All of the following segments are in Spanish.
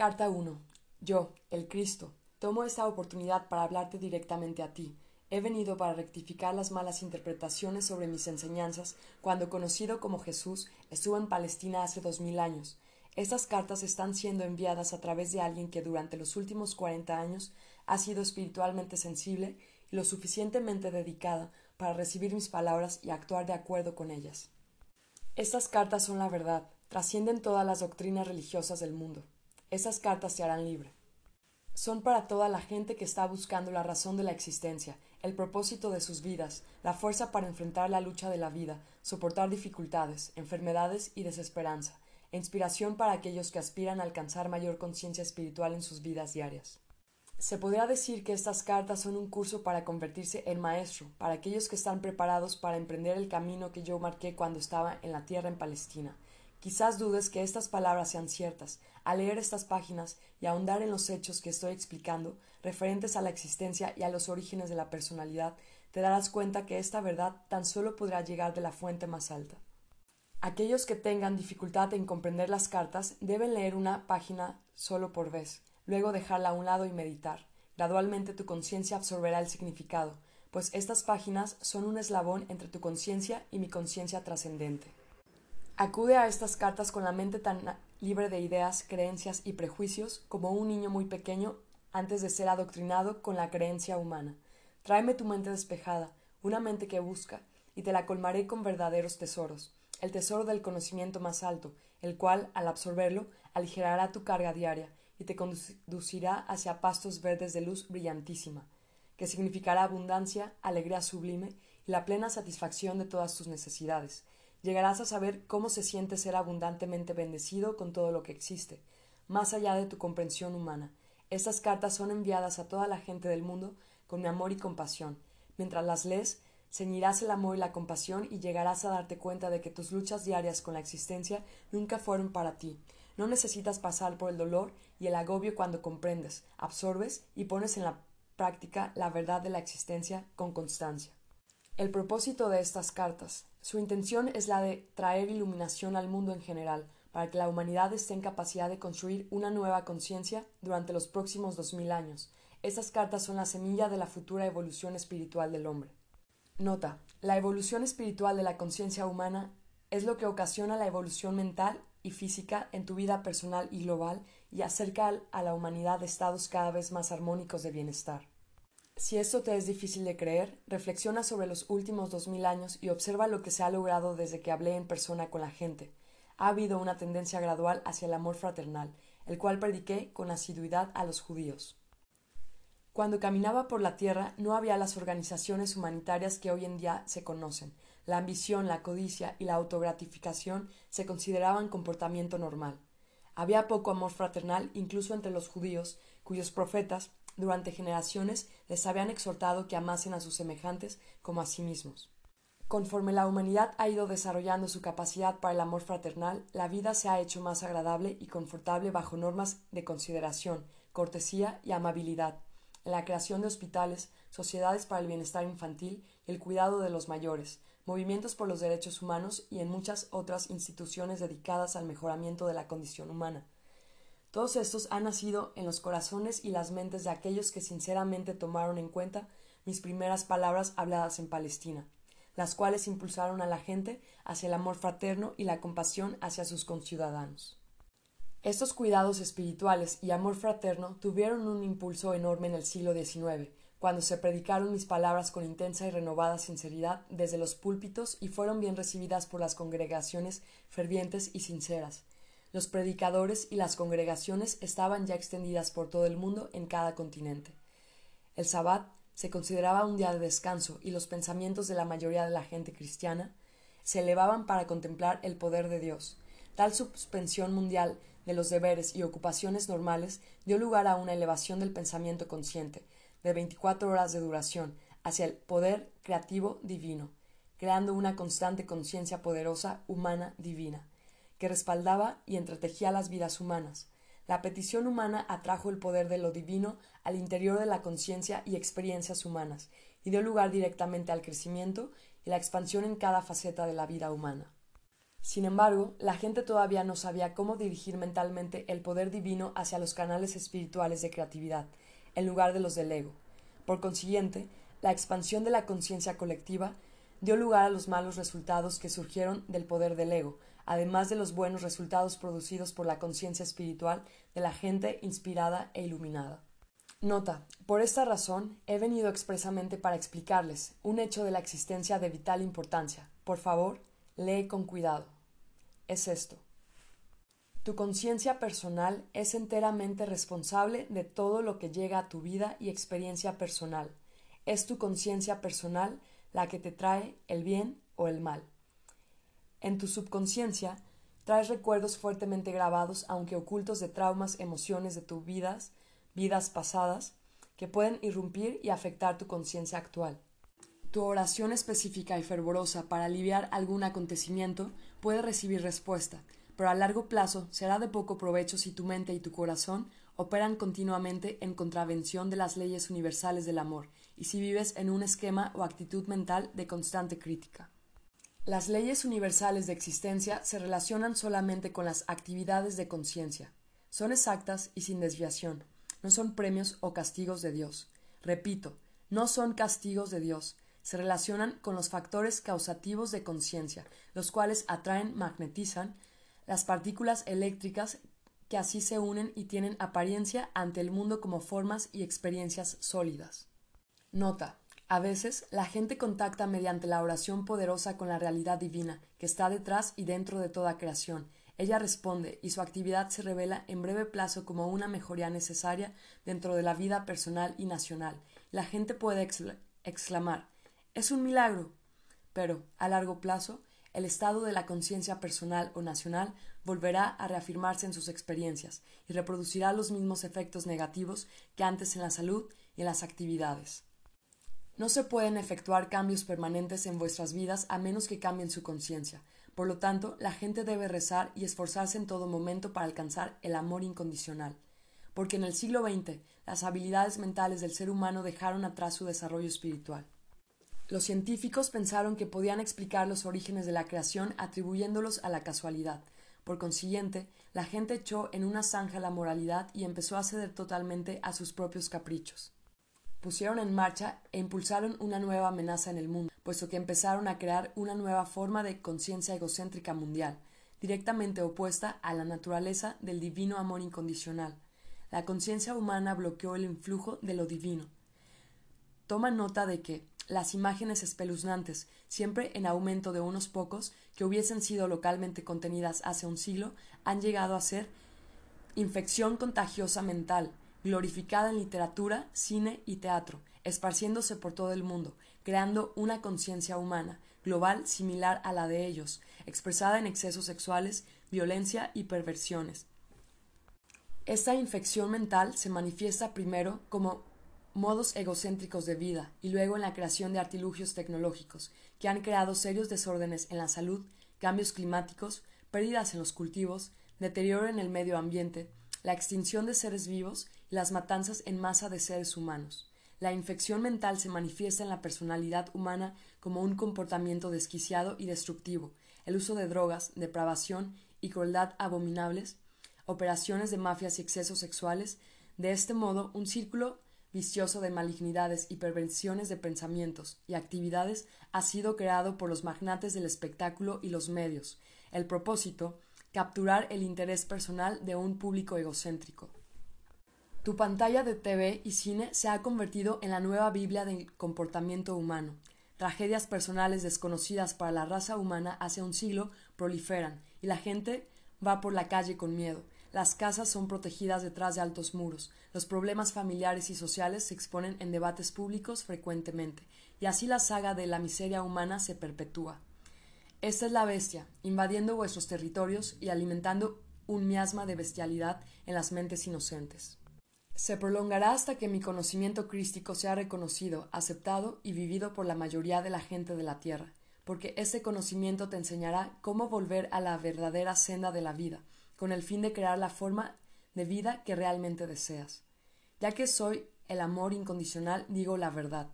Carta 1. Yo, el Cristo, tomo esta oportunidad para hablarte directamente a ti. He venido para rectificar las malas interpretaciones sobre mis enseñanzas cuando conocido como Jesús estuvo en Palestina hace dos mil años. Estas cartas están siendo enviadas a través de alguien que durante los últimos cuarenta años ha sido espiritualmente sensible y lo suficientemente dedicada para recibir mis palabras y actuar de acuerdo con ellas. Estas cartas son la verdad, trascienden todas las doctrinas religiosas del mundo. Esas cartas te harán libre. Son para toda la gente que está buscando la razón de la existencia, el propósito de sus vidas, la fuerza para enfrentar la lucha de la vida, soportar dificultades, enfermedades y desesperanza, e inspiración para aquellos que aspiran a alcanzar mayor conciencia espiritual en sus vidas diarias. Se podría decir que estas cartas son un curso para convertirse en maestro, para aquellos que están preparados para emprender el camino que yo marqué cuando estaba en la tierra en Palestina. Quizás dudes que estas palabras sean ciertas. Al leer estas páginas y ahondar en los hechos que estoy explicando, referentes a la existencia y a los orígenes de la personalidad, te darás cuenta que esta verdad tan solo podrá llegar de la fuente más alta. Aquellos que tengan dificultad en comprender las cartas deben leer una página solo por vez luego dejarla a un lado y meditar. Gradualmente tu conciencia absorberá el significado, pues estas páginas son un eslabón entre tu conciencia y mi conciencia trascendente. Acude a estas cartas con la mente tan libre de ideas, creencias y prejuicios como un niño muy pequeño antes de ser adoctrinado con la creencia humana. Tráeme tu mente despejada, una mente que busca, y te la colmaré con verdaderos tesoros, el tesoro del conocimiento más alto, el cual, al absorberlo, aligerará tu carga diaria y te conducirá hacia pastos verdes de luz brillantísima, que significará abundancia, alegría sublime y la plena satisfacción de todas tus necesidades. Llegarás a saber cómo se siente ser abundantemente bendecido con todo lo que existe, más allá de tu comprensión humana. Estas cartas son enviadas a toda la gente del mundo con mi amor y compasión. Mientras las lees, ceñirás el amor y la compasión y llegarás a darte cuenta de que tus luchas diarias con la existencia nunca fueron para ti, no necesitas pasar por el dolor y el agobio cuando comprendes, absorbes y pones en la práctica la verdad de la existencia con constancia. El propósito de estas cartas. Su intención es la de traer iluminación al mundo en general, para que la humanidad esté en capacidad de construir una nueva conciencia durante los próximos dos mil años. Estas cartas son la semilla de la futura evolución espiritual del hombre. Nota. La evolución espiritual de la conciencia humana es lo que ocasiona la evolución mental y física en tu vida personal y global y acerca a la humanidad estados cada vez más armónicos de bienestar. Si esto te es difícil de creer, reflexiona sobre los últimos dos mil años y observa lo que se ha logrado desde que hablé en persona con la gente. Ha habido una tendencia gradual hacia el amor fraternal, el cual prediqué con asiduidad a los judíos. Cuando caminaba por la tierra no había las organizaciones humanitarias que hoy en día se conocen, la ambición, la codicia y la autogratificación se consideraban comportamiento normal. Había poco amor fraternal incluso entre los judíos, cuyos profetas, durante generaciones, les habían exhortado que amasen a sus semejantes como a sí mismos. Conforme la humanidad ha ido desarrollando su capacidad para el amor fraternal, la vida se ha hecho más agradable y confortable bajo normas de consideración, cortesía y amabilidad, en la creación de hospitales, sociedades para el bienestar infantil y el cuidado de los mayores, movimientos por los derechos humanos y en muchas otras instituciones dedicadas al mejoramiento de la condición humana. Todos estos han nacido en los corazones y las mentes de aquellos que sinceramente tomaron en cuenta mis primeras palabras habladas en Palestina, las cuales impulsaron a la gente hacia el amor fraterno y la compasión hacia sus conciudadanos. Estos cuidados espirituales y amor fraterno tuvieron un impulso enorme en el siglo XIX, cuando se predicaron mis palabras con intensa y renovada sinceridad desde los púlpitos y fueron bien recibidas por las congregaciones fervientes y sinceras. Los predicadores y las congregaciones estaban ya extendidas por todo el mundo en cada continente. El sabbat se consideraba un día de descanso y los pensamientos de la mayoría de la gente cristiana se elevaban para contemplar el poder de Dios. Tal suspensión mundial de los deberes y ocupaciones normales dio lugar a una elevación del pensamiento consciente, de 24 horas de duración hacia el poder creativo divino, creando una constante conciencia poderosa humana divina, que respaldaba y entretejía las vidas humanas. La petición humana atrajo el poder de lo divino al interior de la conciencia y experiencias humanas, y dio lugar directamente al crecimiento y la expansión en cada faceta de la vida humana. Sin embargo, la gente todavía no sabía cómo dirigir mentalmente el poder divino hacia los canales espirituales de creatividad, en lugar de los del ego. Por consiguiente, la expansión de la conciencia colectiva dio lugar a los malos resultados que surgieron del poder del ego, además de los buenos resultados producidos por la conciencia espiritual de la gente inspirada e iluminada. Nota. Por esta razón he venido expresamente para explicarles un hecho de la existencia de vital importancia. Por favor, lee con cuidado. Es esto. Tu conciencia personal es enteramente responsable de todo lo que llega a tu vida y experiencia personal. Es tu conciencia personal la que te trae el bien o el mal. En tu subconsciencia traes recuerdos fuertemente grabados, aunque ocultos de traumas, emociones de tus vidas, vidas pasadas, que pueden irrumpir y afectar tu conciencia actual. Tu oración específica y fervorosa para aliviar algún acontecimiento puede recibir respuesta, pero a largo plazo será de poco provecho si tu mente y tu corazón operan continuamente en contravención de las leyes universales del amor y si vives en un esquema o actitud mental de constante crítica. Las leyes universales de existencia se relacionan solamente con las actividades de conciencia. Son exactas y sin desviación. No son premios o castigos de Dios. Repito, no son castigos de Dios. Se relacionan con los factores causativos de conciencia, los cuales atraen, magnetizan las partículas eléctricas que así se unen y tienen apariencia ante el mundo como formas y experiencias sólidas. Nota. A veces, la gente contacta mediante la oración poderosa con la realidad divina, que está detrás y dentro de toda creación. Ella responde, y su actividad se revela en breve plazo como una mejoría necesaria dentro de la vida personal y nacional. La gente puede exclamar Es un milagro. Pero, a largo plazo, el estado de la conciencia personal o nacional volverá a reafirmarse en sus experiencias y reproducirá los mismos efectos negativos que antes en la salud y en las actividades. No se pueden efectuar cambios permanentes en vuestras vidas a menos que cambien su conciencia. Por lo tanto, la gente debe rezar y esforzarse en todo momento para alcanzar el amor incondicional. Porque en el siglo XX las habilidades mentales del ser humano dejaron atrás su desarrollo espiritual. Los científicos pensaron que podían explicar los orígenes de la creación atribuyéndolos a la casualidad. Por consiguiente, la gente echó en una zanja la moralidad y empezó a ceder totalmente a sus propios caprichos pusieron en marcha e impulsaron una nueva amenaza en el mundo, puesto que empezaron a crear una nueva forma de conciencia egocéntrica mundial, directamente opuesta a la naturaleza del divino amor incondicional. La conciencia humana bloqueó el influjo de lo divino. Toma nota de que las imágenes espeluznantes, siempre en aumento de unos pocos, que hubiesen sido localmente contenidas hace un siglo, han llegado a ser infección contagiosa mental, glorificada en literatura, cine y teatro, esparciéndose por todo el mundo, creando una conciencia humana, global similar a la de ellos, expresada en excesos sexuales, violencia y perversiones. Esta infección mental se manifiesta primero como modos egocéntricos de vida y luego en la creación de artilugios tecnológicos que han creado serios desórdenes en la salud, cambios climáticos, pérdidas en los cultivos, deterioro en el medio ambiente, la extinción de seres vivos las matanzas en masa de seres humanos. La infección mental se manifiesta en la personalidad humana como un comportamiento desquiciado y destructivo, el uso de drogas, depravación y crueldad abominables, operaciones de mafias y excesos sexuales, de este modo un círculo vicioso de malignidades y perversiones de pensamientos y actividades ha sido creado por los magnates del espectáculo y los medios. El propósito capturar el interés personal de un público egocéntrico. Tu pantalla de TV y cine se ha convertido en la nueva Biblia del comportamiento humano. Tragedias personales desconocidas para la raza humana hace un siglo proliferan y la gente va por la calle con miedo. Las casas son protegidas detrás de altos muros. Los problemas familiares y sociales se exponen en debates públicos frecuentemente, y así la saga de la miseria humana se perpetúa. Esta es la bestia, invadiendo vuestros territorios y alimentando un miasma de bestialidad en las mentes inocentes. Se prolongará hasta que mi conocimiento crístico sea reconocido, aceptado y vivido por la mayoría de la gente de la tierra, porque ese conocimiento te enseñará cómo volver a la verdadera senda de la vida, con el fin de crear la forma de vida que realmente deseas. Ya que soy el amor incondicional, digo la verdad.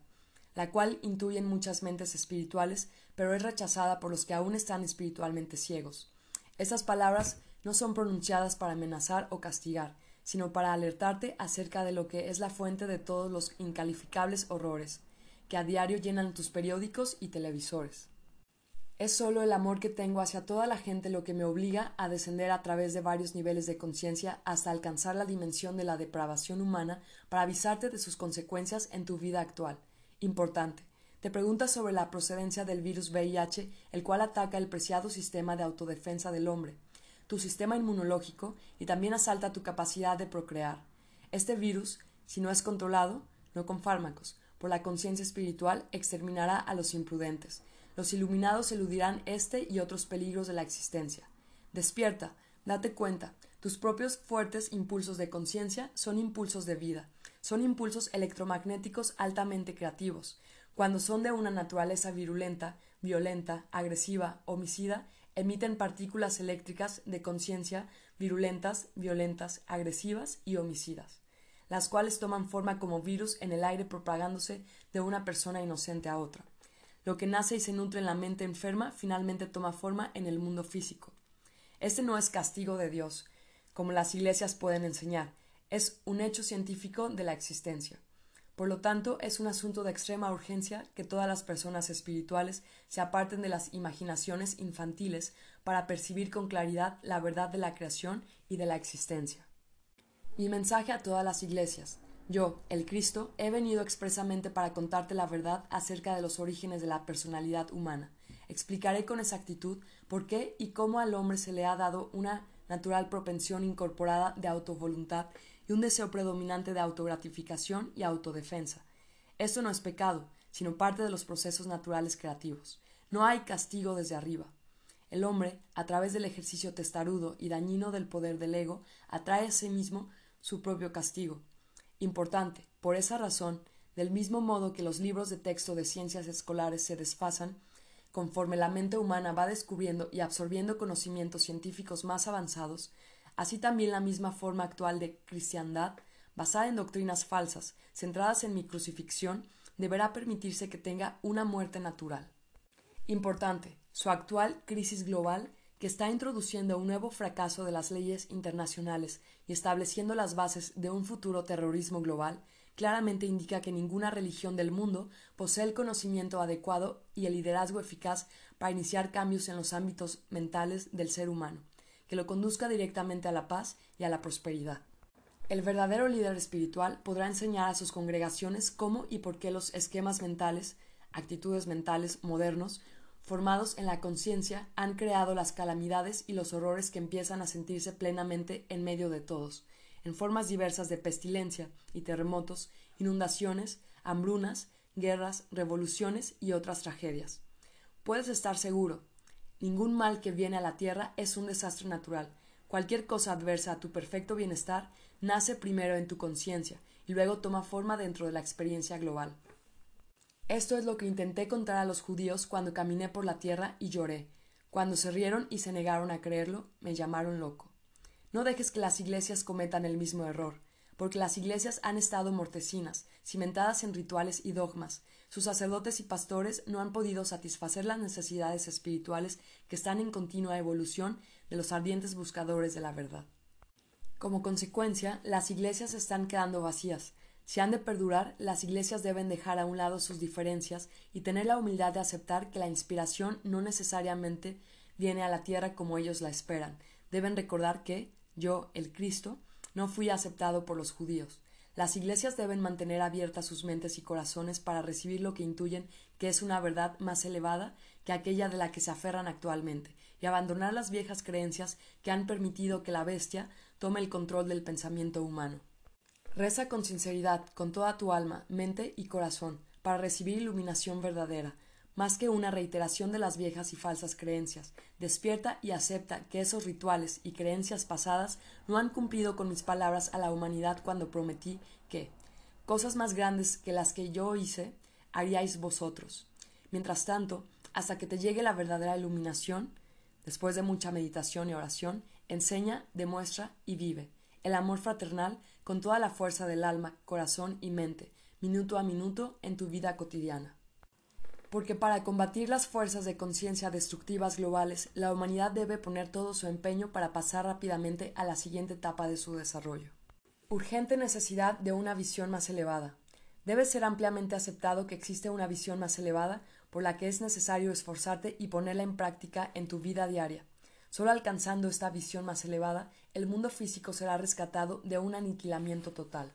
la cual intuyen muchas mentes espirituales, pero es rechazada por los que aún están espiritualmente ciegos. Estas palabras no son pronunciadas para amenazar o castigar, sino para alertarte acerca de lo que es la fuente de todos los incalificables horrores que a diario llenan tus periódicos y televisores. Es solo el amor que tengo hacia toda la gente lo que me obliga a descender a través de varios niveles de conciencia hasta alcanzar la dimensión de la depravación humana para avisarte de sus consecuencias en tu vida actual. Importante. Te preguntas sobre la procedencia del virus VIH, el cual ataca el preciado sistema de autodefensa del hombre, tu sistema inmunológico y también asalta tu capacidad de procrear. Este virus, si no es controlado, no con fármacos, por la conciencia espiritual, exterminará a los imprudentes los iluminados eludirán este y otros peligros de la existencia. Despierta, date cuenta, tus propios fuertes impulsos de conciencia son impulsos de vida, son impulsos electromagnéticos altamente creativos. Cuando son de una naturaleza virulenta, violenta, agresiva, homicida, emiten partículas eléctricas de conciencia virulentas, violentas, agresivas y homicidas, las cuales toman forma como virus en el aire propagándose de una persona inocente a otra. Lo que nace y se nutre en la mente enferma finalmente toma forma en el mundo físico. Este no es castigo de Dios, como las iglesias pueden enseñar, es un hecho científico de la existencia. Por lo tanto, es un asunto de extrema urgencia que todas las personas espirituales se aparten de las imaginaciones infantiles para percibir con claridad la verdad de la creación y de la existencia. Mi mensaje a todas las iglesias. Yo, el Cristo, he venido expresamente para contarte la verdad acerca de los orígenes de la personalidad humana. Explicaré con exactitud por qué y cómo al hombre se le ha dado una natural propensión incorporada de autovoluntad un deseo predominante de autogratificación y autodefensa. Esto no es pecado, sino parte de los procesos naturales creativos. No hay castigo desde arriba. El hombre, a través del ejercicio testarudo y dañino del poder del ego, atrae a sí mismo su propio castigo, Importante, por esa razón, del mismo modo que los libros de texto de ciencias escolares se desfasan, conforme la mente humana va descubriendo y absorbiendo conocimientos científicos más avanzados, así también la misma forma actual de cristiandad, basada en doctrinas falsas, centradas en mi crucifixión, deberá permitirse que tenga una muerte natural. Importante, su actual crisis global que está introduciendo un nuevo fracaso de las leyes internacionales y estableciendo las bases de un futuro terrorismo global, claramente indica que ninguna religión del mundo posee el conocimiento adecuado y el liderazgo eficaz para iniciar cambios en los ámbitos mentales del ser humano, que lo conduzca directamente a la paz y a la prosperidad. El verdadero líder espiritual podrá enseñar a sus congregaciones cómo y por qué los esquemas mentales, actitudes mentales modernos formados en la conciencia, han creado las calamidades y los horrores que empiezan a sentirse plenamente en medio de todos, en formas diversas de pestilencia y terremotos, inundaciones, hambrunas, guerras, revoluciones y otras tragedias. Puedes estar seguro, ningún mal que viene a la tierra es un desastre natural. Cualquier cosa adversa a tu perfecto bienestar nace primero en tu conciencia y luego toma forma dentro de la experiencia global. Esto es lo que intenté contar a los judíos cuando caminé por la tierra y lloré. Cuando se rieron y se negaron a creerlo, me llamaron loco. No dejes que las iglesias cometan el mismo error, porque las iglesias han estado mortecinas, cimentadas en rituales y dogmas. Sus sacerdotes y pastores no han podido satisfacer las necesidades espirituales que están en continua evolución de los ardientes buscadores de la verdad. Como consecuencia, las iglesias están quedando vacías, si han de perdurar, las iglesias deben dejar a un lado sus diferencias y tener la humildad de aceptar que la inspiración no necesariamente viene a la tierra como ellos la esperan. Deben recordar que yo, el Cristo, no fui aceptado por los judíos. Las iglesias deben mantener abiertas sus mentes y corazones para recibir lo que intuyen que es una verdad más elevada que aquella de la que se aferran actualmente, y abandonar las viejas creencias que han permitido que la bestia tome el control del pensamiento humano. Reza con sinceridad, con toda tu alma, mente y corazón, para recibir iluminación verdadera, más que una reiteración de las viejas y falsas creencias. Despierta y acepta que esos rituales y creencias pasadas no han cumplido con mis palabras a la humanidad cuando prometí que cosas más grandes que las que yo hice haríais vosotros. Mientras tanto, hasta que te llegue la verdadera iluminación, después de mucha meditación y oración, enseña, demuestra y vive el amor fraternal con toda la fuerza del alma, corazón y mente. minuto a minuto, en tu vida cotidiana. Porque para combatir las fuerzas de conciencia destructivas globales, la humanidad debe poner todo su empeño para pasar rápidamente a la siguiente etapa de su desarrollo. Urgente necesidad de una visión más elevada. Debe ser ampliamente aceptado que existe una visión más elevada por la que es necesario esforzarte y ponerla en práctica en tu vida diaria. Solo alcanzando esta visión más elevada, el mundo físico será rescatado de un aniquilamiento total.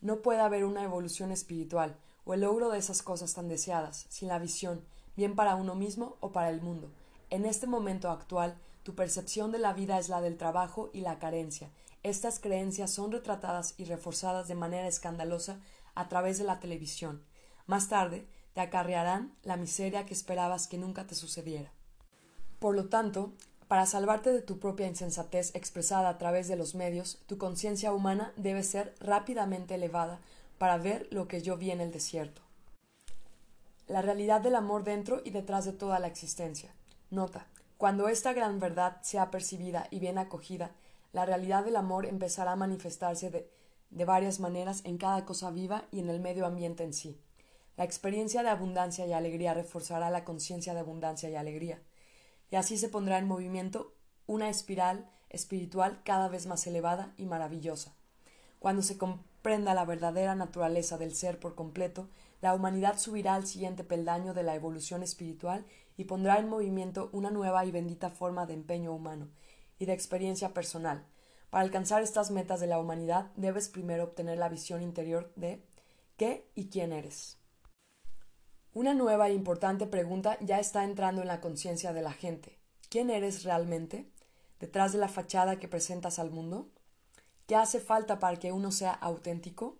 No puede haber una evolución espiritual el logro de esas cosas tan deseadas sin la visión, bien para uno mismo o para el mundo. En este momento actual, tu percepción de la vida es la del trabajo y la carencia. Estas creencias son retratadas y reforzadas de manera escandalosa a través de la televisión. Más tarde, te acarrearán la miseria que esperabas que nunca te sucediera. Por lo tanto, para salvarte de tu propia insensatez expresada a través de los medios, tu conciencia humana debe ser rápidamente elevada para ver lo que yo vi en el desierto. La realidad del amor dentro y detrás de toda la existencia. Nota, cuando esta gran verdad sea percibida y bien acogida, la realidad del amor empezará a manifestarse de, de varias maneras en cada cosa viva y en el medio ambiente en sí. La experiencia de abundancia y alegría reforzará la conciencia de abundancia y alegría, y así se pondrá en movimiento una espiral espiritual cada vez más elevada y maravillosa. Cuando se comprenda la verdadera naturaleza del ser por completo, la humanidad subirá al siguiente peldaño de la evolución espiritual y pondrá en movimiento una nueva y bendita forma de empeño humano y de experiencia personal. Para alcanzar estas metas de la humanidad debes primero obtener la visión interior de qué y quién eres. Una nueva e importante pregunta ya está entrando en la conciencia de la gente. ¿Quién eres realmente? ¿Detrás de la fachada que presentas al mundo? ¿Qué hace falta para que uno sea auténtico?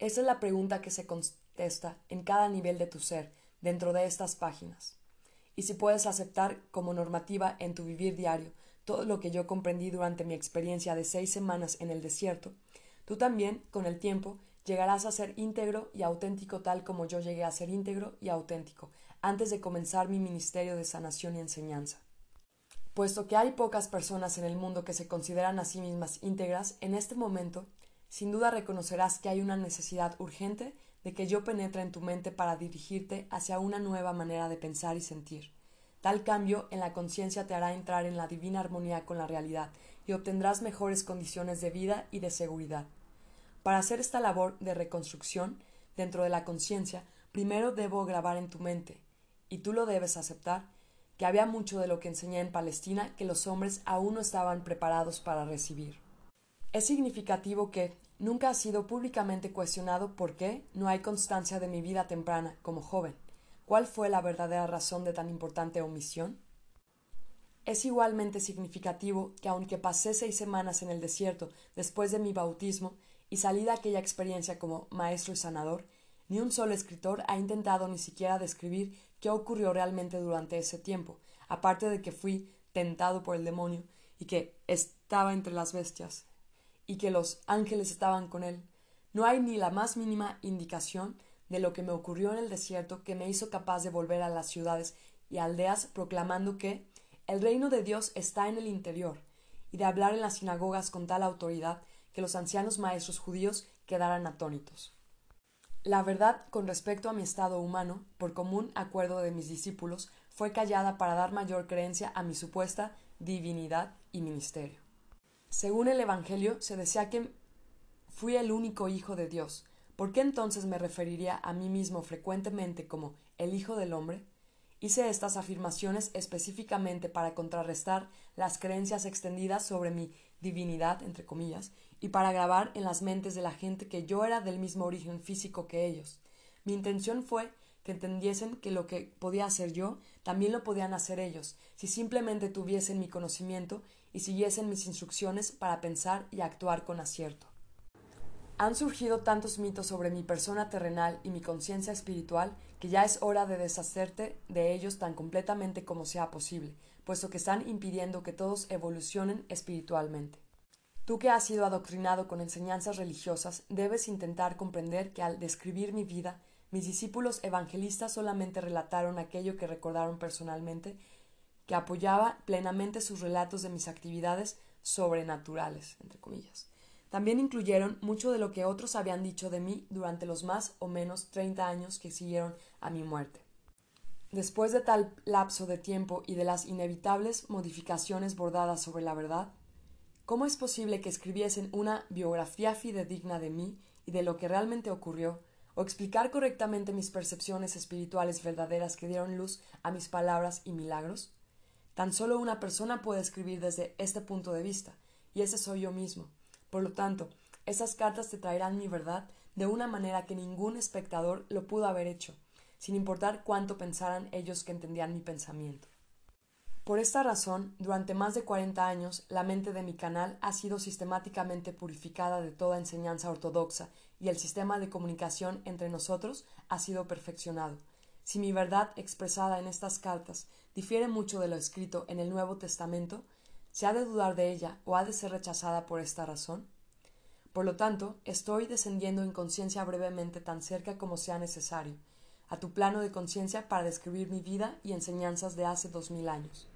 Esa es la pregunta que se contesta en cada nivel de tu ser, dentro de estas páginas. Y si puedes aceptar como normativa en tu vivir diario todo lo que yo comprendí durante mi experiencia de seis semanas en el desierto, tú también, con el tiempo, llegarás a ser íntegro y auténtico tal como yo llegué a ser íntegro y auténtico antes de comenzar mi ministerio de sanación y enseñanza. Puesto que hay pocas personas en el mundo que se consideran a sí mismas íntegras, en este momento, sin duda reconocerás que hay una necesidad urgente de que yo penetre en tu mente para dirigirte hacia una nueva manera de pensar y sentir. Tal cambio en la conciencia te hará entrar en la divina armonía con la realidad y obtendrás mejores condiciones de vida y de seguridad. Para hacer esta labor de reconstrucción dentro de la conciencia, primero debo grabar en tu mente, y tú lo debes aceptar, que había mucho de lo que enseñé en Palestina que los hombres aún no estaban preparados para recibir. Es significativo que nunca ha sido públicamente cuestionado por qué no hay constancia de mi vida temprana como joven. ¿Cuál fue la verdadera razón de tan importante omisión? Es igualmente significativo que aunque pasé seis semanas en el desierto después de mi bautismo y salí de aquella experiencia como maestro y sanador, ni un solo escritor ha intentado ni siquiera describir qué ocurrió realmente durante ese tiempo, aparte de que fui tentado por el demonio y que estaba entre las bestias y que los ángeles estaban con él. No hay ni la más mínima indicación de lo que me ocurrió en el desierto que me hizo capaz de volver a las ciudades y aldeas proclamando que el reino de Dios está en el interior, y de hablar en las sinagogas con tal autoridad que los ancianos maestros judíos quedaran atónitos. La verdad con respecto a mi estado humano, por común acuerdo de mis discípulos, fue callada para dar mayor creencia a mi supuesta divinidad y ministerio. Según el Evangelio, se decía que fui el único Hijo de Dios. ¿Por qué entonces me referiría a mí mismo frecuentemente como el Hijo del Hombre? Hice estas afirmaciones específicamente para contrarrestar las creencias extendidas sobre mi divinidad, entre comillas, y para grabar en las mentes de la gente que yo era del mismo origen físico que ellos. Mi intención fue que entendiesen que lo que podía hacer yo, también lo podían hacer ellos, si simplemente tuviesen mi conocimiento y siguiesen mis instrucciones para pensar y actuar con acierto. Han surgido tantos mitos sobre mi persona terrenal y mi conciencia espiritual que ya es hora de deshacerte de ellos tan completamente como sea posible, puesto que están impidiendo que todos evolucionen espiritualmente. Tú que has sido adoctrinado con enseñanzas religiosas, debes intentar comprender que al describir mi vida, mis discípulos evangelistas solamente relataron aquello que recordaron personalmente, que apoyaba plenamente sus relatos de mis actividades sobrenaturales, entre comillas. También incluyeron mucho de lo que otros habían dicho de mí durante los más o menos treinta años que siguieron a mi muerte. Después de tal lapso de tiempo y de las inevitables modificaciones bordadas sobre la verdad, ¿cómo es posible que escribiesen una biografía fidedigna de mí y de lo que realmente ocurrió, o explicar correctamente mis percepciones espirituales verdaderas que dieron luz a mis palabras y milagros? Tan solo una persona puede escribir desde este punto de vista, y ese soy yo mismo. Por lo tanto, esas cartas te traerán mi verdad de una manera que ningún espectador lo pudo haber hecho, sin importar cuánto pensaran ellos que entendían mi pensamiento. Por esta razón, durante más de cuarenta años, la mente de mi canal ha sido sistemáticamente purificada de toda enseñanza ortodoxa y el sistema de comunicación entre nosotros ha sido perfeccionado. Si mi verdad expresada en estas cartas difiere mucho de lo escrito en el Nuevo Testamento, ¿se ha de dudar de ella o ha de ser rechazada por esta razón? Por lo tanto, estoy descendiendo en conciencia brevemente tan cerca como sea necesario, a tu plano de conciencia para describir mi vida y enseñanzas de hace dos mil años.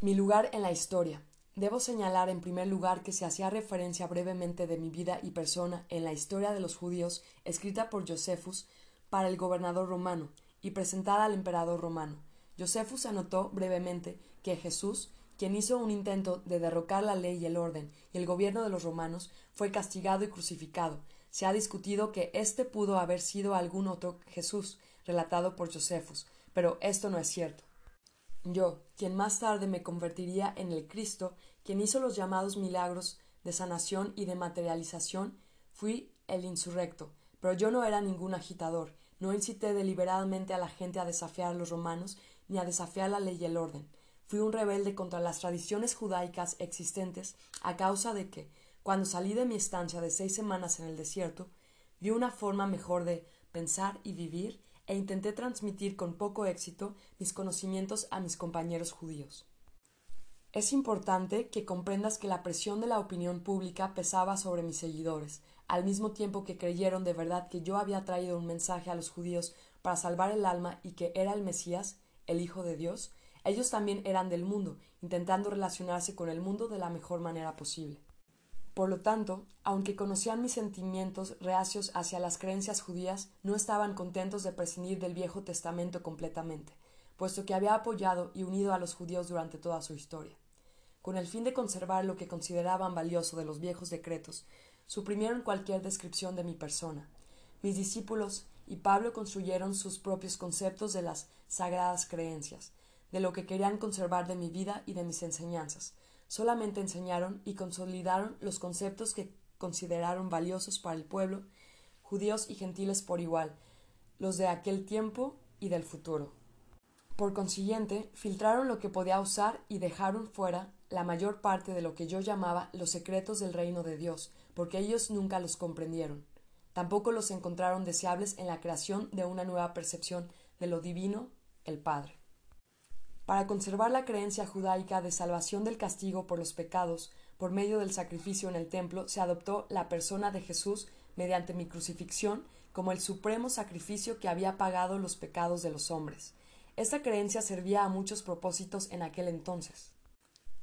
Mi lugar en la historia. Debo señalar en primer lugar que se hacía referencia brevemente de mi vida y persona en la historia de los judíos escrita por Josephus para el gobernador romano y presentada al emperador romano. Josephus anotó brevemente que Jesús, quien hizo un intento de derrocar la ley y el orden y el gobierno de los romanos, fue castigado y crucificado. Se ha discutido que éste pudo haber sido algún otro Jesús, relatado por Josephus, pero esto no es cierto. Yo, quien más tarde me convertiría en el Cristo, quien hizo los llamados milagros de sanación y de materialización, fui el insurrecto, pero yo no era ningún agitador, no incité deliberadamente a la gente a desafiar a los romanos ni a desafiar la ley y el orden. Fui un rebelde contra las tradiciones judaicas existentes a causa de que, cuando salí de mi estancia de seis semanas en el desierto, vi una forma mejor de pensar y vivir e intenté transmitir con poco éxito mis conocimientos a mis compañeros judíos. Es importante que comprendas que la presión de la opinión pública pesaba sobre mis seguidores, al mismo tiempo que creyeron de verdad que yo había traído un mensaje a los judíos para salvar el alma y que era el Mesías, el Hijo de Dios, ellos también eran del mundo, intentando relacionarse con el mundo de la mejor manera posible. Por lo tanto, aunque conocían mis sentimientos reacios hacia las creencias judías, no estaban contentos de prescindir del Viejo Testamento completamente, puesto que había apoyado y unido a los judíos durante toda su historia. Con el fin de conservar lo que consideraban valioso de los viejos decretos, suprimieron cualquier descripción de mi persona. Mis discípulos y Pablo construyeron sus propios conceptos de las sagradas creencias, de lo que querían conservar de mi vida y de mis enseñanzas, solamente enseñaron y consolidaron los conceptos que consideraron valiosos para el pueblo, judíos y gentiles por igual, los de aquel tiempo y del futuro. Por consiguiente, filtraron lo que podía usar y dejaron fuera la mayor parte de lo que yo llamaba los secretos del reino de Dios, porque ellos nunca los comprendieron. Tampoco los encontraron deseables en la creación de una nueva percepción de lo divino, el Padre. Para conservar la creencia judaica de salvación del castigo por los pecados, por medio del sacrificio en el templo, se adoptó la persona de Jesús mediante mi crucifixión como el supremo sacrificio que había pagado los pecados de los hombres. Esta creencia servía a muchos propósitos en aquel entonces.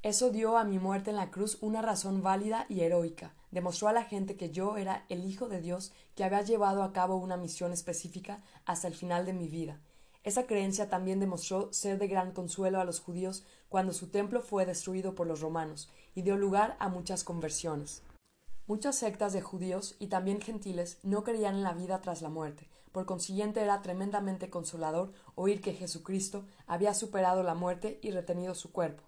Eso dio a mi muerte en la cruz una razón válida y heroica. Demostró a la gente que yo era el Hijo de Dios que había llevado a cabo una misión específica hasta el final de mi vida, esa creencia también demostró ser de gran consuelo a los judíos cuando su templo fue destruido por los romanos y dio lugar a muchas conversiones. Muchas sectas de judíos y también gentiles no creían en la vida tras la muerte, por consiguiente era tremendamente consolador oír que Jesucristo había superado la muerte y retenido su cuerpo.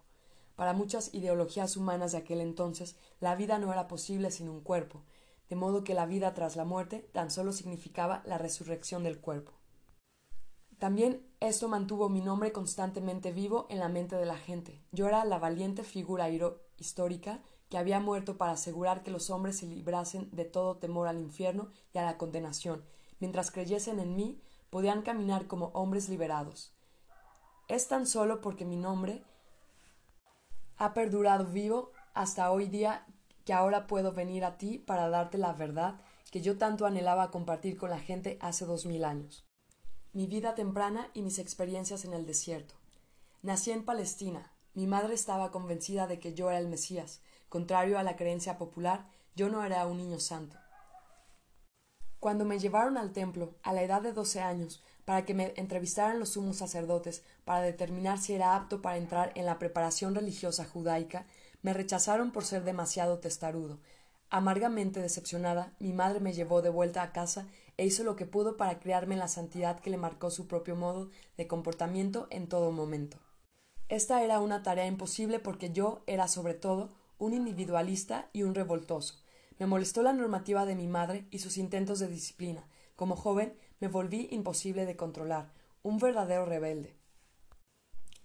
Para muchas ideologías humanas de aquel entonces, la vida no era posible sin un cuerpo, de modo que la vida tras la muerte tan solo significaba la resurrección del cuerpo. También esto mantuvo mi nombre constantemente vivo en la mente de la gente. Yo era la valiente figura histórica que había muerto para asegurar que los hombres se librasen de todo temor al infierno y a la condenación. Mientras creyesen en mí, podían caminar como hombres liberados. Es tan solo porque mi nombre ha perdurado vivo hasta hoy día que ahora puedo venir a ti para darte la verdad que yo tanto anhelaba compartir con la gente hace dos mil años mi vida temprana y mis experiencias en el desierto. Nací en Palestina. Mi madre estaba convencida de que yo era el Mesías. Contrario a la creencia popular, yo no era un niño santo. Cuando me llevaron al templo, a la edad de doce años, para que me entrevistaran los sumos sacerdotes para determinar si era apto para entrar en la preparación religiosa judaica, me rechazaron por ser demasiado testarudo. Amargamente decepcionada, mi madre me llevó de vuelta a casa e hizo lo que pudo para criarme en la santidad que le marcó su propio modo de comportamiento en todo momento. Esta era una tarea imposible porque yo era sobre todo un individualista y un revoltoso, me molestó la normativa de mi madre y sus intentos de disciplina. Como joven me volví imposible de controlar, un verdadero rebelde.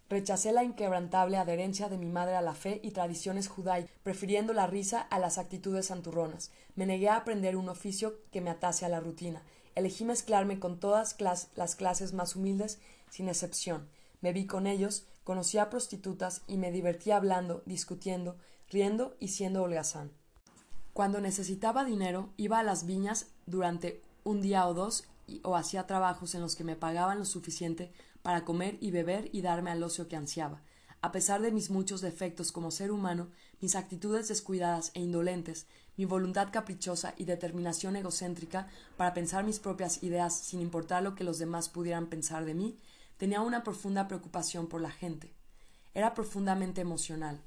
Rechacé la inquebrantable adherencia de mi madre a la fe y tradiciones judaicas, prefiriendo la risa a las actitudes santurronas. Me negué a aprender un oficio que me atase a la rutina. Elegí mezclarme con todas las clases más humildes, sin excepción. Me vi con ellos, conocí a prostitutas y me divertí hablando, discutiendo, riendo y siendo holgazán. Cuando necesitaba dinero, iba a las viñas durante un día o dos o hacía trabajos en los que me pagaban lo suficiente para comer y beber y darme al ocio que ansiaba. A pesar de mis muchos defectos como ser humano, mis actitudes descuidadas e indolentes, mi voluntad caprichosa y determinación egocéntrica para pensar mis propias ideas sin importar lo que los demás pudieran pensar de mí, tenía una profunda preocupación por la gente. Era profundamente emocional.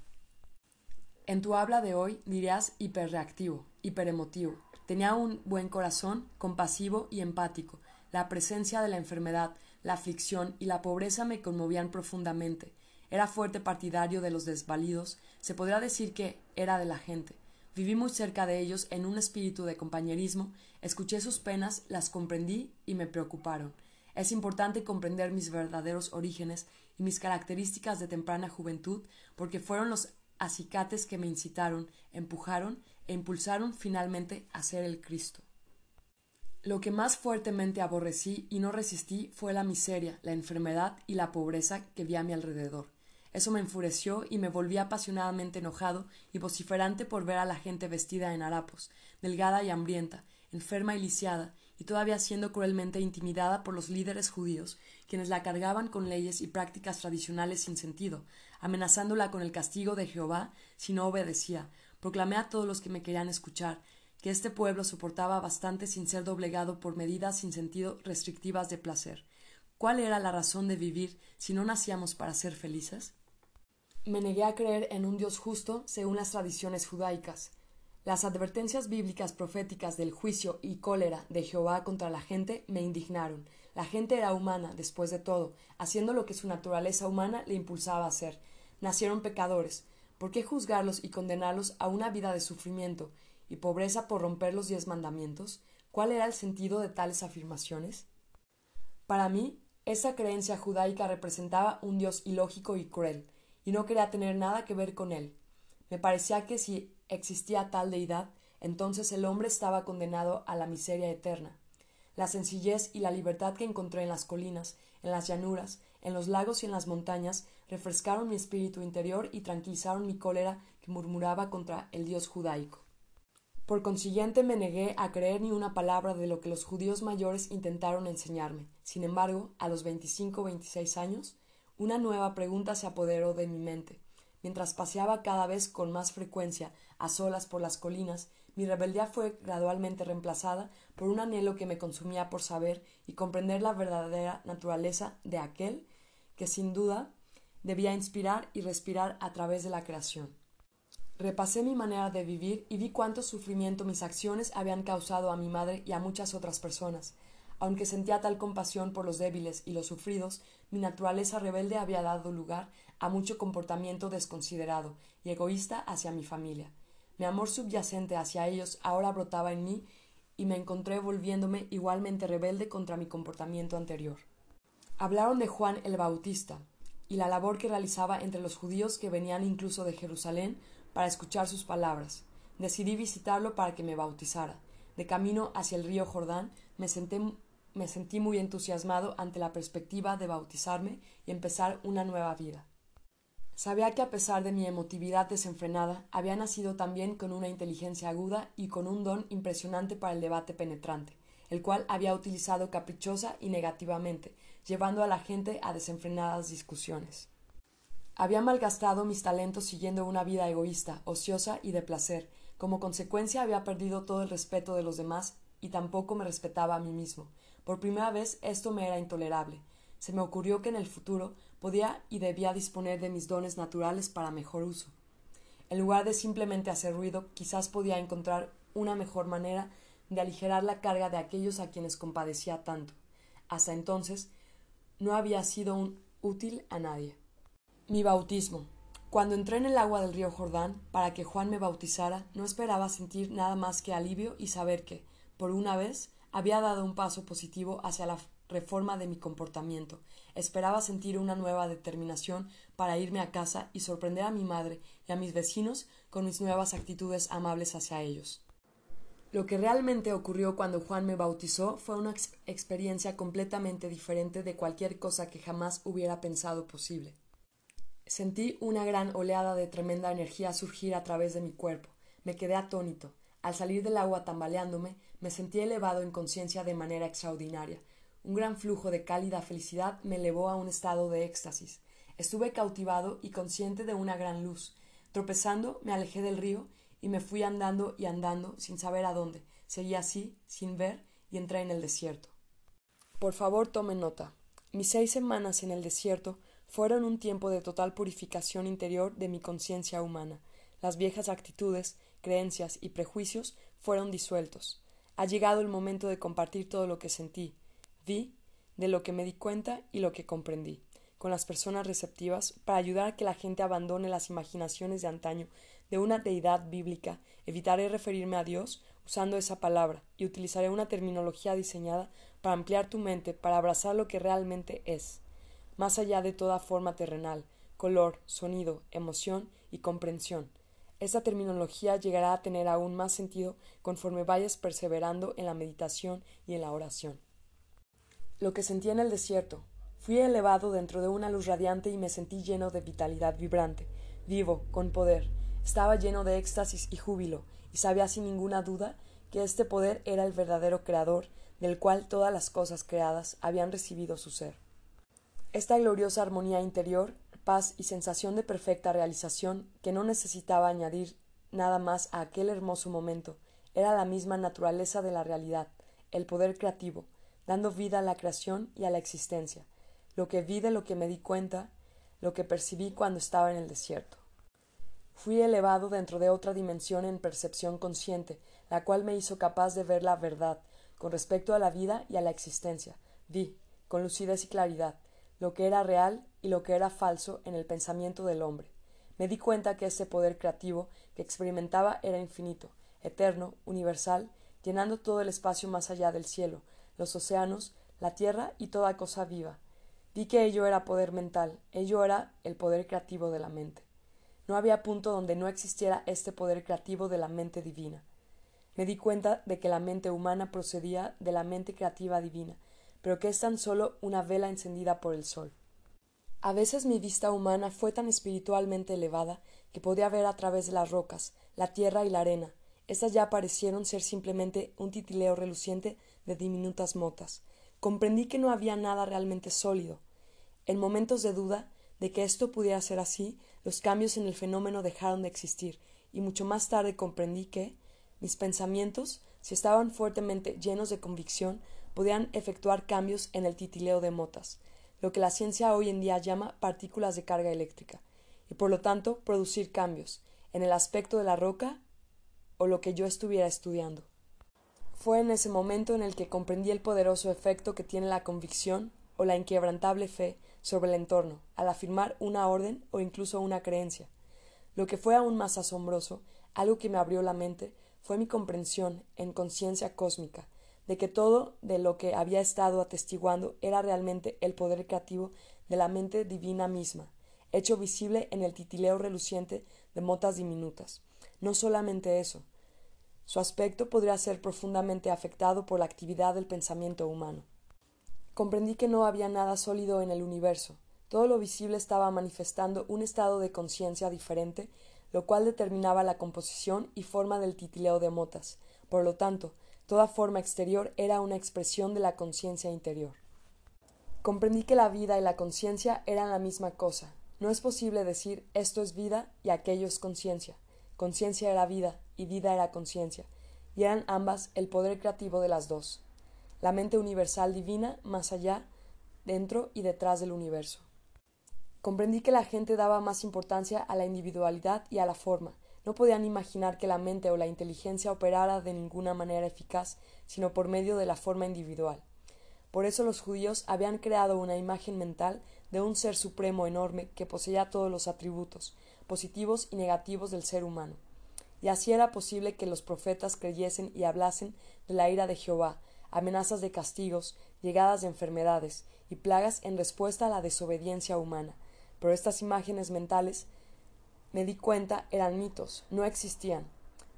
En tu habla de hoy dirías hiperreactivo, hiperemotivo. Tenía un buen corazón, compasivo y empático. La presencia de la enfermedad, la aflicción y la pobreza me conmovían profundamente. Era fuerte partidario de los desvalidos. Se podría decir que era de la gente. Viví muy cerca de ellos en un espíritu de compañerismo, escuché sus penas, las comprendí y me preocuparon. Es importante comprender mis verdaderos orígenes y mis características de temprana juventud, porque fueron los acicates que me incitaron, empujaron e impulsaron finalmente a ser el Cristo. Lo que más fuertemente aborrecí y no resistí fue la miseria, la enfermedad y la pobreza que vi a mi alrededor. Eso me enfureció y me volví apasionadamente enojado y vociferante por ver a la gente vestida en harapos, delgada y hambrienta, enferma y lisiada, y todavía siendo cruelmente intimidada por los líderes judíos, quienes la cargaban con leyes y prácticas tradicionales sin sentido, amenazándola con el castigo de Jehová si no obedecía. Proclamé a todos los que me querían escuchar que este pueblo soportaba bastante sin ser doblegado por medidas sin sentido restrictivas de placer. ¿Cuál era la razón de vivir si no nacíamos para ser felices? Me negué a creer en un Dios justo según las tradiciones judaicas. Las advertencias bíblicas proféticas del juicio y cólera de Jehová contra la gente me indignaron. La gente era humana, después de todo, haciendo lo que su naturaleza humana le impulsaba a hacer. Nacieron pecadores. ¿Por qué juzgarlos y condenarlos a una vida de sufrimiento y pobreza por romper los diez mandamientos? ¿Cuál era el sentido de tales afirmaciones? Para mí, esa creencia judaica representaba un Dios ilógico y cruel, y no quería tener nada que ver con él. Me parecía que si existía tal deidad, entonces el hombre estaba condenado a la miseria eterna. La sencillez y la libertad que encontré en las colinas, en las llanuras, en los lagos y en las montañas refrescaron mi espíritu interior y tranquilizaron mi cólera que murmuraba contra el Dios judaico. Por consiguiente me negué a creer ni una palabra de lo que los judíos mayores intentaron enseñarme. Sin embargo, a los veinticinco o veintiséis años, una nueva pregunta se apoderó de mi mente. Mientras paseaba cada vez con más frecuencia a solas por las colinas, mi rebeldía fue gradualmente reemplazada por un anhelo que me consumía por saber y comprender la verdadera naturaleza de aquel que sin duda debía inspirar y respirar a través de la creación. Repasé mi manera de vivir y vi cuánto sufrimiento mis acciones habían causado a mi madre y a muchas otras personas. Aunque sentía tal compasión por los débiles y los sufridos, mi naturaleza rebelde había dado lugar a mucho comportamiento desconsiderado y egoísta hacia mi familia. Mi amor subyacente hacia ellos ahora brotaba en mí y me encontré volviéndome igualmente rebelde contra mi comportamiento anterior. Hablaron de Juan el Bautista y la labor que realizaba entre los judíos que venían incluso de Jerusalén para escuchar sus palabras. Decidí visitarlo para que me bautizara. De camino hacia el río Jordán me, sentí muy entusiasmado ante la perspectiva de bautizarme y empezar una nueva vida. Sabía que a pesar de mi emotividad desenfrenada, había nacido también con una inteligencia aguda y con un don impresionante para el debate penetrante, el cual había utilizado caprichosa y negativamente, llevando a la gente a desenfrenadas discusiones. Había malgastado mis talentos siguiendo una vida egoísta, ociosa y de placer, Como consecuencia había perdido todo el respeto de los demás y tampoco me respetaba a mí mismo. Por primera vez esto me era intolerable. Se me ocurrió que en el futuro podía y debía disponer de mis dones naturales para mejor uso. En lugar de simplemente hacer ruido, quizás podía encontrar una mejor manera de aligerar la carga de aquellos a quienes compadecía tanto. Hasta entonces no había sido útil a nadie. Mi bautismo. Cuando entré en el agua del río Jordán para que Juan me bautizara, no esperaba sentir nada más que alivio y saber que, por una vez, había dado un paso positivo hacia la reforma de mi comportamiento. Esperaba sentir una nueva determinación para irme a casa y sorprender a mi madre y a mis vecinos con mis nuevas actitudes amables hacia ellos. Lo que realmente ocurrió cuando Juan me bautizó fue una experiencia completamente diferente de cualquier cosa que jamás hubiera pensado posible. Sentí una gran oleada de tremenda energía surgir a través de mi cuerpo. Me quedé atónito. Al salir del agua tambaleándome, me sentí elevado en conciencia de manera extraordinaria. Un gran flujo de cálida felicidad me elevó a un estado de éxtasis. Estuve cautivado y consciente de una gran luz. Tropezando, me alejé del río y me fui andando y andando sin saber a dónde. Seguí así, sin ver, y entré en el desierto. Por favor, tome nota. Mis seis semanas en el desierto fueron un tiempo de total purificación interior de mi conciencia humana. Las viejas actitudes, creencias y prejuicios fueron disueltos. Ha llegado el momento de compartir todo lo que sentí, vi, de lo que me di cuenta y lo que comprendí, con las personas receptivas, para ayudar a que la gente abandone las imaginaciones de antaño de una deidad bíblica, evitaré referirme a Dios usando esa palabra y utilizaré una terminología diseñada para ampliar tu mente, para abrazar lo que realmente es, más allá de toda forma terrenal, color, sonido, emoción y comprensión. Esta terminología llegará a tener aún más sentido conforme vayas perseverando en la meditación y en la oración. Lo que sentí en el desierto. Fui elevado dentro de una luz radiante y me sentí lleno de vitalidad vibrante, vivo, con poder. Estaba lleno de éxtasis y júbilo, y sabía sin ninguna duda que este poder era el verdadero creador, del cual todas las cosas creadas habían recibido su ser. Esta gloriosa armonía interior, paz y sensación de perfecta realización, que no necesitaba añadir nada más a aquel hermoso momento, era la misma naturaleza de la realidad, el poder creativo, dando vida a la creación y a la existencia, lo que vi de lo que me di cuenta, lo que percibí cuando estaba en el desierto. Fui elevado dentro de otra dimensión en percepción consciente, la cual me hizo capaz de ver la verdad con respecto a la vida y a la existencia. Vi, con lucidez y claridad, lo que era real y lo que era falso en el pensamiento del hombre. Me di cuenta que ese poder creativo que experimentaba era infinito, eterno, universal, llenando todo el espacio más allá del cielo, los océanos, la tierra y toda cosa viva. Vi que ello era poder mental, ello era el poder creativo de la mente. No había punto donde no existiera este poder creativo de la mente divina. Me di cuenta de que la mente humana procedía de la mente creativa divina, pero que es tan solo una vela encendida por el sol. A veces mi vista humana fue tan espiritualmente elevada que podía ver a través de las rocas, la tierra y la arena. Estas ya parecieron ser simplemente un titileo reluciente de diminutas motas. Comprendí que no había nada realmente sólido. En momentos de duda de que esto pudiera ser así, los cambios en el fenómeno dejaron de existir, y mucho más tarde comprendí que mis pensamientos, si estaban fuertemente llenos de convicción, podían efectuar cambios en el titileo de motas, lo que la ciencia hoy en día llama partículas de carga eléctrica, y por lo tanto producir cambios en el aspecto de la roca o lo que yo estuviera estudiando. Fue en ese momento en el que comprendí el poderoso efecto que tiene la convicción o la inquebrantable fe sobre el entorno, al afirmar una orden o incluso una creencia. Lo que fue aún más asombroso, algo que me abrió la mente, fue mi comprensión, en conciencia cósmica, de que todo de lo que había estado atestiguando era realmente el poder creativo de la mente divina misma, hecho visible en el titileo reluciente de motas diminutas. No solamente eso, su aspecto podría ser profundamente afectado por la actividad del pensamiento humano comprendí que no había nada sólido en el universo. Todo lo visible estaba manifestando un estado de conciencia diferente, lo cual determinaba la composición y forma del titileo de motas. Por lo tanto, toda forma exterior era una expresión de la conciencia interior. Comprendí que la vida y la conciencia eran la misma cosa. No es posible decir esto es vida y aquello es conciencia. Conciencia era vida y vida era conciencia, y eran ambas el poder creativo de las dos, la mente universal divina más allá, dentro y detrás del universo. Comprendí que la gente daba más importancia a la individualidad y a la forma. No podían imaginar que la mente o la inteligencia operara de ninguna manera eficaz, sino por medio de la forma individual. Por eso los judíos habían creado una imagen mental de un ser supremo enorme que poseía todos los atributos, positivos y negativos del ser humano. Y así era posible que los profetas creyesen y hablasen de la ira de Jehová, amenazas de castigos, llegadas de enfermedades y plagas en respuesta a la desobediencia humana, pero estas imágenes mentales, me di cuenta, eran mitos, no existían.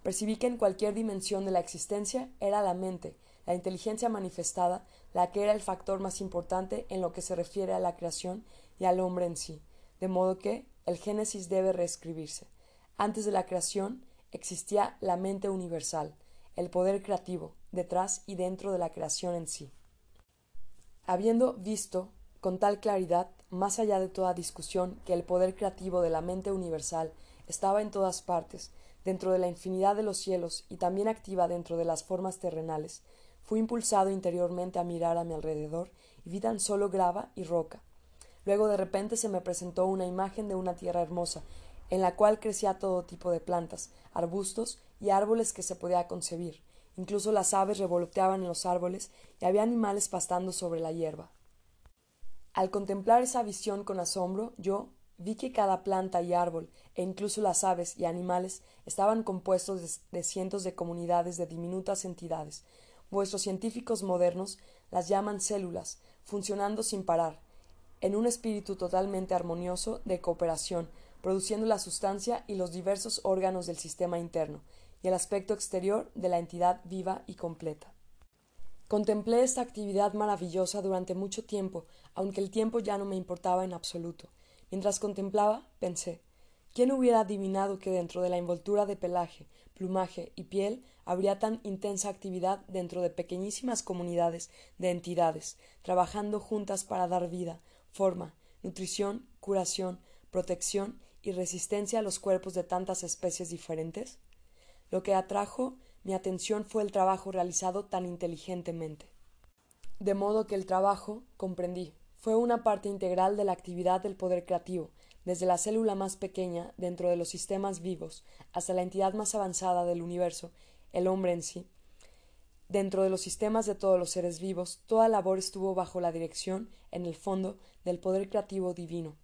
Percibí que en cualquier dimensión de la existencia era la mente, la inteligencia manifestada, la que era el factor más importante en lo que se refiere a la creación y al hombre en sí, de modo que el Génesis debe reescribirse. Antes de la creación existía la mente universal, el poder creativo, detrás y dentro de la creación en sí. Habiendo visto con tal claridad, más allá de toda discusión, que el poder creativo de la mente universal estaba en todas partes, dentro de la infinidad de los cielos y también activa dentro de las formas terrenales, fui impulsado interiormente a mirar a mi alrededor y vi tan solo grava y roca. Luego de repente se me presentó una imagen de una tierra hermosa, en la cual crecía todo tipo de plantas, arbustos y árboles que se podía concebir. Incluso las aves revoloteaban en los árboles y había animales pastando sobre la hierba. Al contemplar esa visión con asombro, yo vi que cada planta y árbol, e incluso las aves y animales, estaban compuestos de, cientos de comunidades de diminutas entidades. Vuestros científicos modernos las llaman células, funcionando sin parar, en un espíritu totalmente armonioso de cooperación, produciendo la sustancia y los diversos órganos del sistema interno, y el aspecto exterior de la entidad viva y completa. Contemplé esta actividad maravillosa durante mucho tiempo, aunque el tiempo ya no me importaba en absoluto. Mientras contemplaba, pensé ¿Quién hubiera adivinado que dentro de la envoltura de pelaje, plumaje y piel habría tan intensa actividad dentro de pequeñísimas comunidades de entidades, trabajando juntas para dar vida, forma, nutrición, curación, protección y resistencia a los cuerpos de tantas especies diferentes? Lo que atrajo mi atención fue el trabajo realizado tan inteligentemente. De modo que el trabajo, comprendí, fue una parte integral de la actividad del poder creativo, desde la célula más pequeña dentro de los sistemas vivos hasta la entidad más avanzada del universo, el hombre en sí. Dentro de los sistemas de todos los seres vivos, toda labor estuvo bajo la dirección, en el fondo, del poder creativo divino,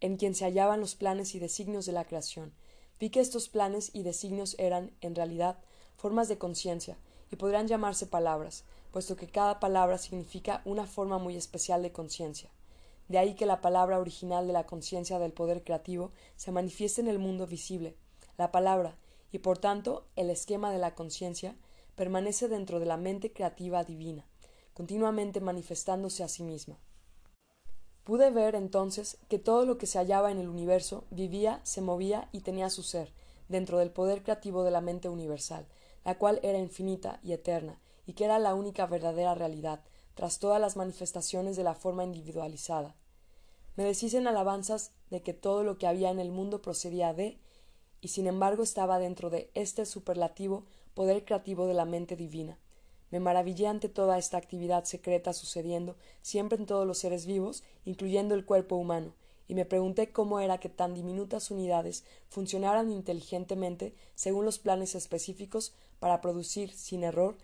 en quien se hallaban los planes y designios de la creación. Vi que estos planes y designios eran, en realidad, formas de conciencia, y podrían llamarse palabras, puesto que cada palabra significa una forma muy especial de conciencia. De ahí que la palabra original de la conciencia del poder creativo se manifieste en el mundo visible. La palabra, y por tanto el esquema de la conciencia, permanece dentro de la mente creativa divina, continuamente manifestándose a sí misma. Pude ver entonces que todo lo que se hallaba en el universo vivía, se movía y tenía su ser, dentro del poder creativo de la mente universal, la cual era infinita y eterna, y que era la única verdadera realidad, tras todas las manifestaciones de la forma individualizada. Me decís en alabanzas de que todo lo que había en el mundo procedía de, y sin embargo estaba dentro de este superlativo poder creativo de la mente divina. Me maravillé ante toda esta actividad secreta sucediendo siempre en todos los seres vivos, incluyendo el cuerpo humano, y me pregunté cómo era que tan diminutas unidades funcionaran inteligentemente según los planes específicos para producir, sin error,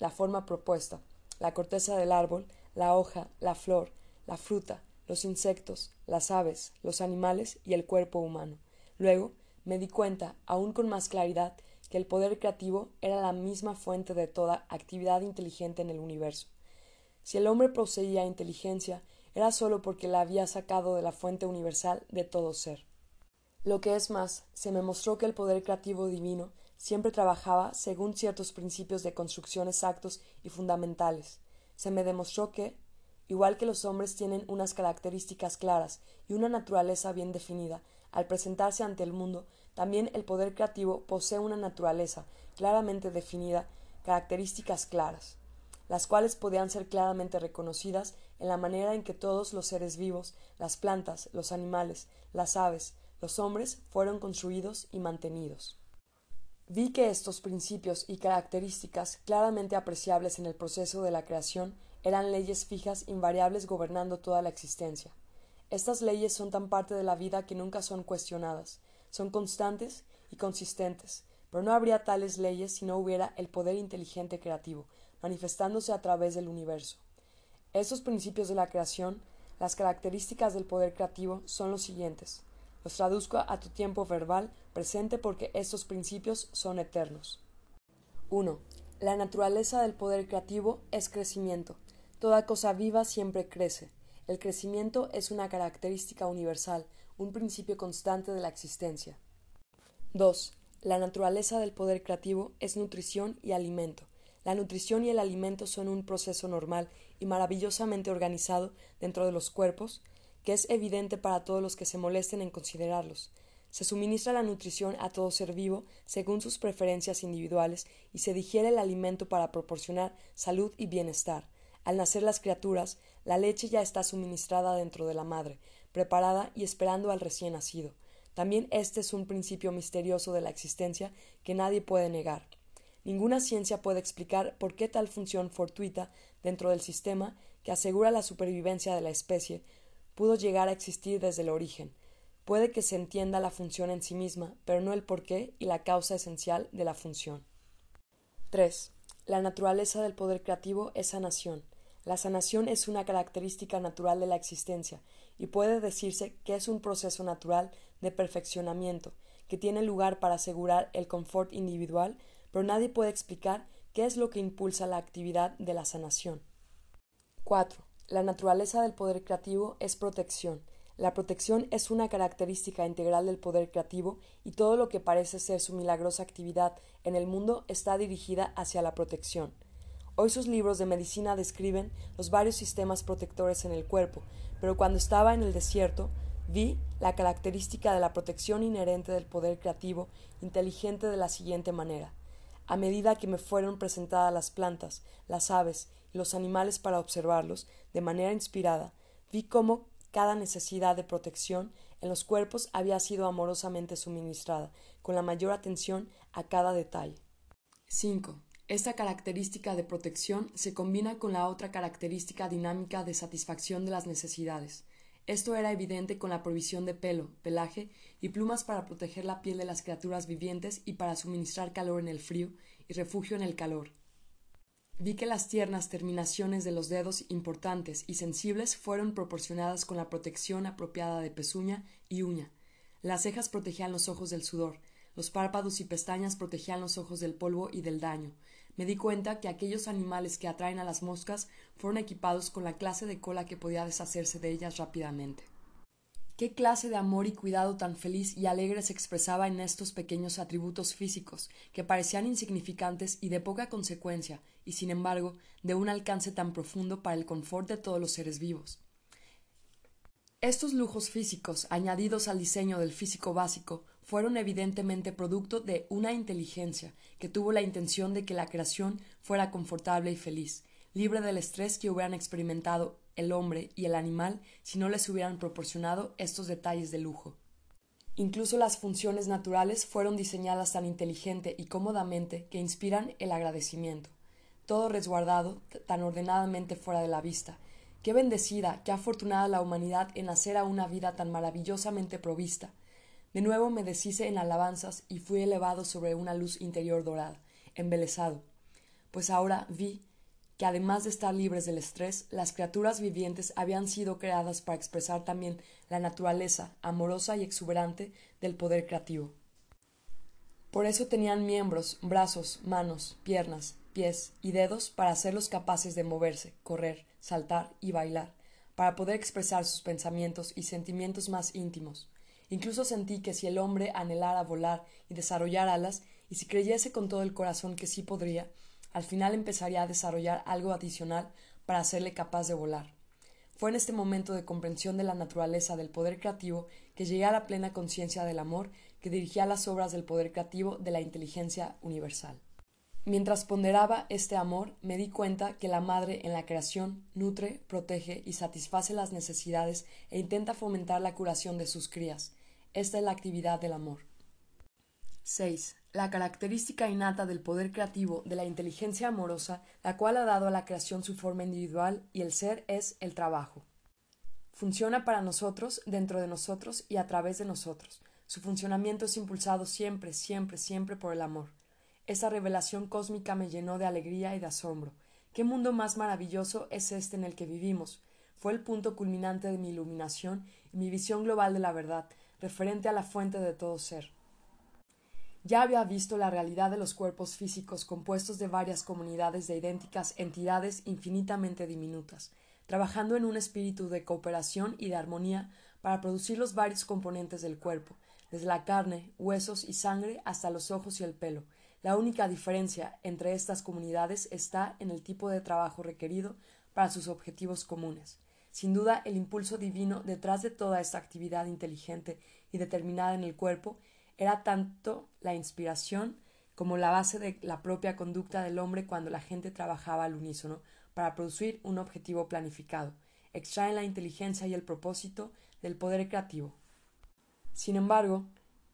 la forma propuesta, la corteza del árbol, la hoja, la flor, la fruta, los insectos, las aves, los animales y el cuerpo humano. Luego me di cuenta, aún con más claridad, que el poder creativo era la misma fuente de toda actividad inteligente en el universo. Si el hombre poseía inteligencia, era sólo porque la había sacado de la fuente universal de todo ser. Lo que es más, se me mostró que el poder creativo divino siempre trabajaba según ciertos principios de construcción exactos y fundamentales. Se me demostró que, igual que los hombres tienen unas características claras y una naturaleza bien definida, al presentarse ante el mundo, también el poder creativo posee una naturaleza claramente definida, características claras las cuales podían ser claramente reconocidas en la manera en que todos los seres vivos, las plantas, los animales, las aves, los hombres fueron construidos y mantenidos. Vi que estos principios y características claramente apreciables en el proceso de la creación eran leyes fijas invariables gobernando toda la existencia. Estas leyes son tan parte de la vida que nunca son cuestionadas, son constantes y consistentes, pero no habría tales leyes si no hubiera el poder inteligente creativo, manifestándose a través del universo. Estos principios de la creación, las características del poder creativo, son los siguientes. Los traduzco a tu tiempo verbal presente porque estos principios son eternos. 1. La naturaleza del poder creativo es crecimiento. Toda cosa viva siempre crece. El crecimiento es una característica universal, un principio constante de la existencia. 2. La naturaleza del poder creativo es nutrición y alimento. La nutrición y el alimento son un proceso normal y maravillosamente organizado dentro de los cuerpos, que es evidente para todos los que se molesten en considerarlos. Se suministra la nutrición a todo ser vivo según sus preferencias individuales y se digiere el alimento para proporcionar salud y bienestar. Al nacer las criaturas, la leche ya está suministrada dentro de la madre, preparada y esperando al recién nacido. También este es un principio misterioso de la existencia que nadie puede negar. Ninguna ciencia puede explicar por qué tal función fortuita dentro del sistema que asegura la supervivencia de la especie pudo llegar a existir desde el origen. Puede que se entienda la función en sí misma, pero no el porqué y la causa esencial de la función. 3. La naturaleza del poder creativo es sanación. La sanación es una característica natural de la existencia y puede decirse que es un proceso natural de perfeccionamiento que tiene lugar para asegurar el confort individual, pero nadie puede explicar qué es lo que impulsa la actividad de la sanación. 4. La naturaleza del poder creativo es protección. La protección es una característica integral del poder creativo y todo lo que parece ser su milagrosa actividad en el mundo está dirigida hacia la protección. Hoy sus libros de medicina describen los varios sistemas protectores en el cuerpo, pero cuando estaba en el desierto vi la característica de la protección inherente del poder creativo inteligente de la siguiente manera. A medida que me fueron presentadas las plantas, las aves y los animales para observarlos de manera inspirada, vi cómo cada necesidad de protección en los cuerpos había sido amorosamente suministrada, con la mayor atención a cada detalle. 5. Esta característica de protección se combina con la otra característica dinámica de satisfacción de las necesidades. Esto era evidente con la provisión de pelo, pelaje y plumas para proteger la piel de las criaturas vivientes y para suministrar calor en el frío y refugio en el calor. Vi que las tiernas terminaciones de los dedos importantes y sensibles fueron proporcionadas con la protección apropiada de pezuña y uña. Las cejas protegían los ojos del sudor, los párpados y pestañas protegían los ojos del polvo y del daño, me di cuenta que aquellos animales que atraen a las moscas fueron equipados con la clase de cola que podía deshacerse de ellas rápidamente. ¿Qué clase de amor y cuidado tan feliz y alegre se expresaba en estos pequeños atributos físicos, que parecían insignificantes y de poca consecuencia, y sin embargo de un alcance tan profundo para el confort de todos los seres vivos? Estos lujos físicos, añadidos al diseño del físico básico, fueron evidentemente producto de una inteligencia que tuvo la intención de que la creación fuera confortable y feliz, libre del estrés que hubieran experimentado el hombre y el animal si no les hubieran proporcionado estos detalles de lujo. Incluso las funciones naturales fueron diseñadas tan inteligente y cómodamente que inspiran el agradecimiento. Todo resguardado tan ordenadamente fuera de la vista. Qué bendecida, qué afortunada la humanidad en hacer a una vida tan maravillosamente provista, de nuevo me deshice en alabanzas y fui elevado sobre una luz interior dorada, embelesado, pues ahora vi que además de estar libres del estrés, las criaturas vivientes habían sido creadas para expresar también la naturaleza amorosa y exuberante del poder creativo. Por eso tenían miembros, brazos, manos, piernas, pies y dedos para hacerlos capaces de moverse, correr, saltar y bailar, para poder expresar sus pensamientos y sentimientos más íntimos. Incluso sentí que si el hombre anhelara volar y desarrollar alas, y si creyese con todo el corazón que sí podría, al final empezaría a desarrollar algo adicional para hacerle capaz de volar. Fue en este momento de comprensión de la naturaleza del poder creativo que llegué a la plena conciencia del amor que dirigía las obras del poder creativo de la inteligencia universal. Mientras ponderaba este amor, me di cuenta que la madre en la creación nutre, protege y satisface las necesidades e intenta fomentar la curación de sus crías, esta es la actividad del amor. 6. La característica innata del poder creativo de la inteligencia amorosa, la cual ha dado a la creación su forma individual y el ser es el trabajo. Funciona para nosotros, dentro de nosotros y a través de nosotros. Su funcionamiento es impulsado siempre, siempre, siempre por el amor. Esa revelación cósmica me llenó de alegría y de asombro. ¿Qué mundo más maravilloso es este en el que vivimos? Fue el punto culminante de mi iluminación y mi visión global de la verdad, referente a la fuente de todo ser. Ya había visto la realidad de los cuerpos físicos compuestos de varias comunidades de idénticas entidades infinitamente diminutas, trabajando en un espíritu de cooperación y de armonía para producir los varios componentes del cuerpo, desde la carne, huesos y sangre hasta los ojos y el pelo. La única diferencia entre estas comunidades está en el tipo de trabajo requerido para sus objetivos comunes. Sin duda, el impulso divino detrás de toda esta actividad inteligente y determinada en el cuerpo era tanto la inspiración como la base de la propia conducta del hombre cuando la gente trabajaba al unísono para producir un objetivo planificado. Extraen la inteligencia y el propósito del poder creativo. Sin embargo,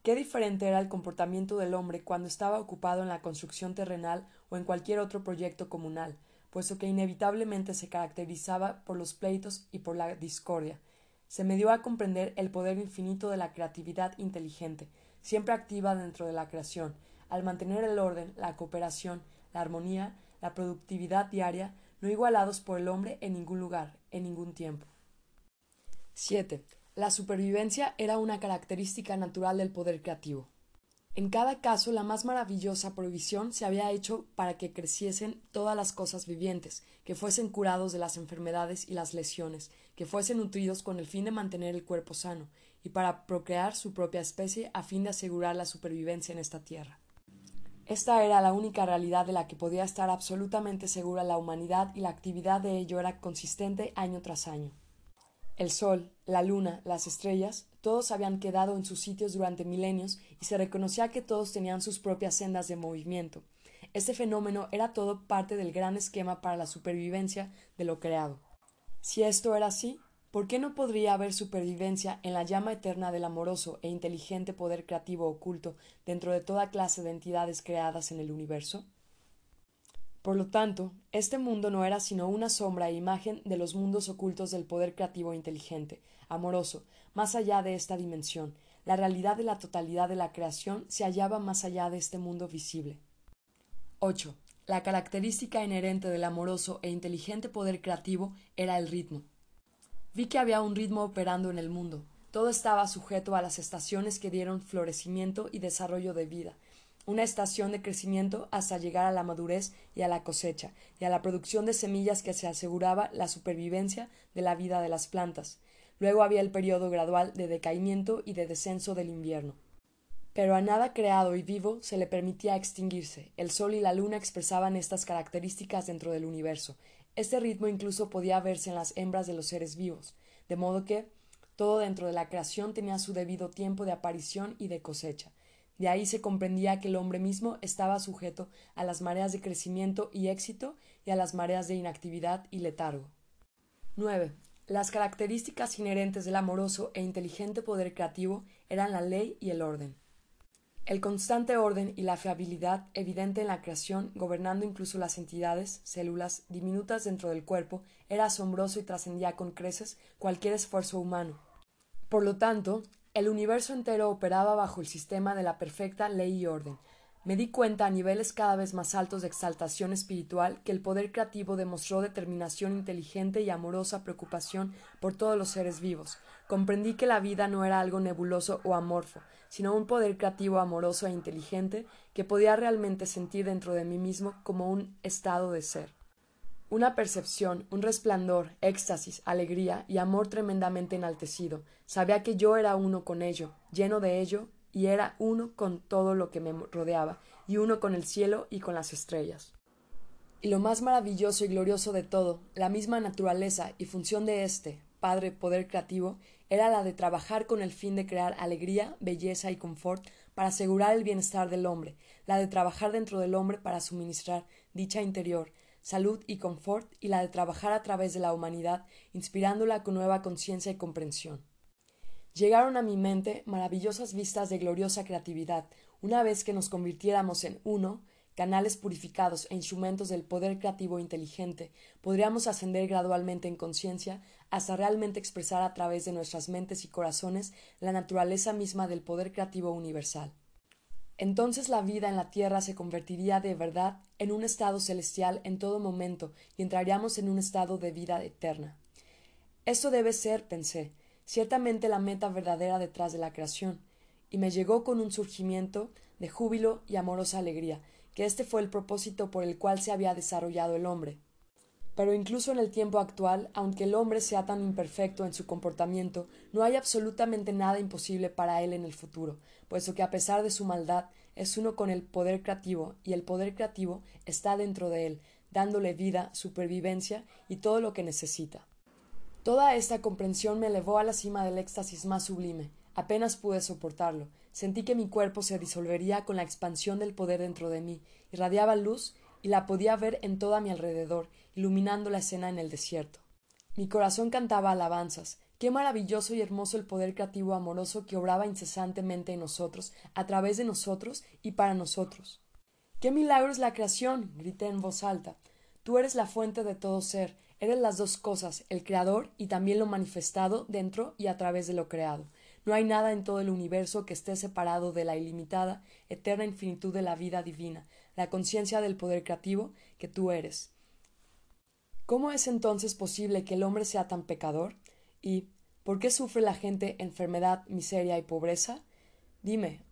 qué diferente era el comportamiento del hombre cuando estaba ocupado en la construcción terrenal o en cualquier otro proyecto comunal, puesto que inevitablemente se caracterizaba por los pleitos y por la discordia. Se me dio a comprender el poder infinito de la creatividad inteligente, siempre activa dentro de la creación, al mantener el orden, la cooperación, la armonía, la productividad diaria, no igualados por el hombre en ningún lugar, en ningún tiempo. 7. La supervivencia era una característica natural del poder creativo. En cada caso, la más maravillosa provisión se había hecho para que creciesen todas las cosas vivientes, que fuesen curados de las enfermedades y las lesiones, que fuesen nutridos con el fin de mantener el cuerpo sano, y para procrear su propia especie a fin de asegurar la supervivencia en esta tierra. Esta era la única realidad de la que podía estar absolutamente segura la humanidad y la actividad de ello era consistente año tras año. El sol, la luna, las estrellas, todos habían quedado en sus sitios durante milenios y se reconocía que todos tenían sus propias sendas de movimiento. Este fenómeno era todo parte del gran esquema para la supervivencia de lo creado. Si esto era así, ¿Por qué no podría haber supervivencia en la llama eterna del amoroso e inteligente poder creativo oculto dentro de toda clase de entidades creadas en el universo? Por lo tanto, este mundo no era sino una sombra e imagen de los mundos ocultos del poder creativo e inteligente, amoroso, más allá de esta dimensión. La realidad de la totalidad de la creación se hallaba más allá de este mundo visible. 8. La característica inherente del amoroso e inteligente poder creativo era el ritmo. Vi que había un ritmo operando en el mundo. Todo estaba sujeto a las estaciones que dieron florecimiento y desarrollo de vida, una estación de crecimiento hasta llegar a la madurez y a la cosecha, y a la producción de semillas que se aseguraba la supervivencia de la vida de las plantas. Luego había el periodo gradual de decaimiento y de descenso del invierno. Pero a nada creado y vivo se le permitía extinguirse. El sol y la luna expresaban estas características dentro del universo, este ritmo incluso podía verse en las hembras de los seres vivos, de modo que todo dentro de la creación tenía su debido tiempo de aparición y de cosecha. De ahí se comprendía que el hombre mismo estaba sujeto a las mareas de crecimiento y éxito y a las mareas de inactividad y letargo. 9. Las características inherentes del amoroso e inteligente poder creativo eran la ley y el orden. El constante orden y la fiabilidad evidente en la creación, gobernando incluso las entidades, células, diminutas dentro del cuerpo, era asombroso y trascendía con creces cualquier esfuerzo humano. Por lo tanto, el universo entero operaba bajo el sistema de la perfecta ley y orden. Me di cuenta a niveles cada vez más altos de exaltación espiritual que el poder creativo demostró determinación inteligente y amorosa preocupación por todos los seres vivos. Comprendí que la vida no era algo nebuloso o amorfo, sino un poder creativo amoroso e inteligente que podía realmente sentir dentro de mí mismo como un estado de ser. Una percepción, un resplandor, éxtasis, alegría y amor tremendamente enaltecido. Sabía que yo era uno con ello, lleno de ello, y era uno con todo lo que me rodeaba, y uno con el cielo y con las estrellas. Y lo más maravilloso y glorioso de todo, la misma naturaleza y función de éste, Padre Poder Creativo, era la de trabajar con el fin de crear alegría, belleza y confort para asegurar el bienestar del hombre, la de trabajar dentro del hombre para suministrar dicha interior, salud y confort, y la de trabajar a través de la humanidad, inspirándola con nueva conciencia y comprensión. Llegaron a mi mente maravillosas vistas de gloriosa creatividad, Una vez que nos convirtiéramos en uno, canales purificados e instrumentos del poder creativo inteligente, podríamos ascender gradualmente en conciencia hasta realmente expresar a través de nuestras mentes y corazones la naturaleza misma del poder creativo universal. Entonces la vida en la tierra se convertiría de verdad en un estado celestial en todo momento y entraríamos en un estado de vida eterna. Esto debe ser, pensé, ciertamente la meta verdadera detrás de la creación, y me llegó con un surgimiento de júbilo y amorosa alegría, que este fue el propósito por el cual se había desarrollado el hombre. Pero incluso en el tiempo actual, aunque el hombre sea tan imperfecto en su comportamiento, no hay absolutamente nada imposible para él en el futuro, puesto que a pesar de su maldad, es uno con el poder creativo, y el poder creativo está dentro de él, dándole vida, supervivencia y todo lo que necesita. Toda esta comprensión me elevó a la cima del éxtasis más sublime. Apenas pude soportarlo. Sentí que mi cuerpo se disolvería con la expansión del poder dentro de mí, irradiaba luz y la podía ver en todo a mi alrededor, iluminando la escena en el desierto. Mi corazón cantaba alabanzas. Qué maravilloso y hermoso el poder creativo amoroso que obraba incesantemente en nosotros, a través de nosotros y para nosotros. ¡Qué milagro es la creación! grité en voz alta. Tú eres la fuente de todo ser, eres las dos cosas, el creador y también lo manifestado dentro y a través de lo creado. No hay nada en todo el universo que esté separado de la ilimitada, eterna infinitud de la vida divina, la conciencia del poder creativo que tú eres. ¿Cómo es entonces posible que el hombre sea tan pecador? ¿Y por qué sufre la gente enfermedad, miseria y pobreza? Dime,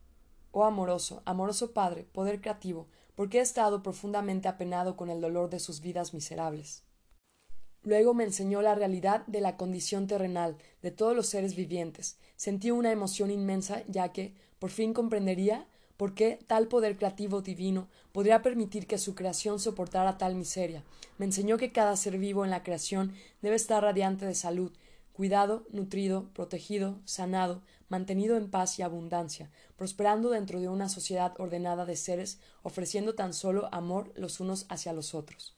oh amoroso, amoroso Padre, poder creativo, ¿por qué he estado profundamente apenado con el dolor de sus vidas miserables? Luego me enseñó la realidad de la condición terrenal de todos los seres vivientes. Sentí una emoción inmensa, ya que por fin comprendería por qué tal poder creativo divino podría permitir que su creación soportara tal miseria. Me enseñó que cada ser vivo en la creación debe estar radiante de salud, cuidado, nutrido, protegido, sanado, mantenido en paz y abundancia, prosperando dentro de una sociedad ordenada de seres, ofreciendo tan solo amor los unos hacia los otros.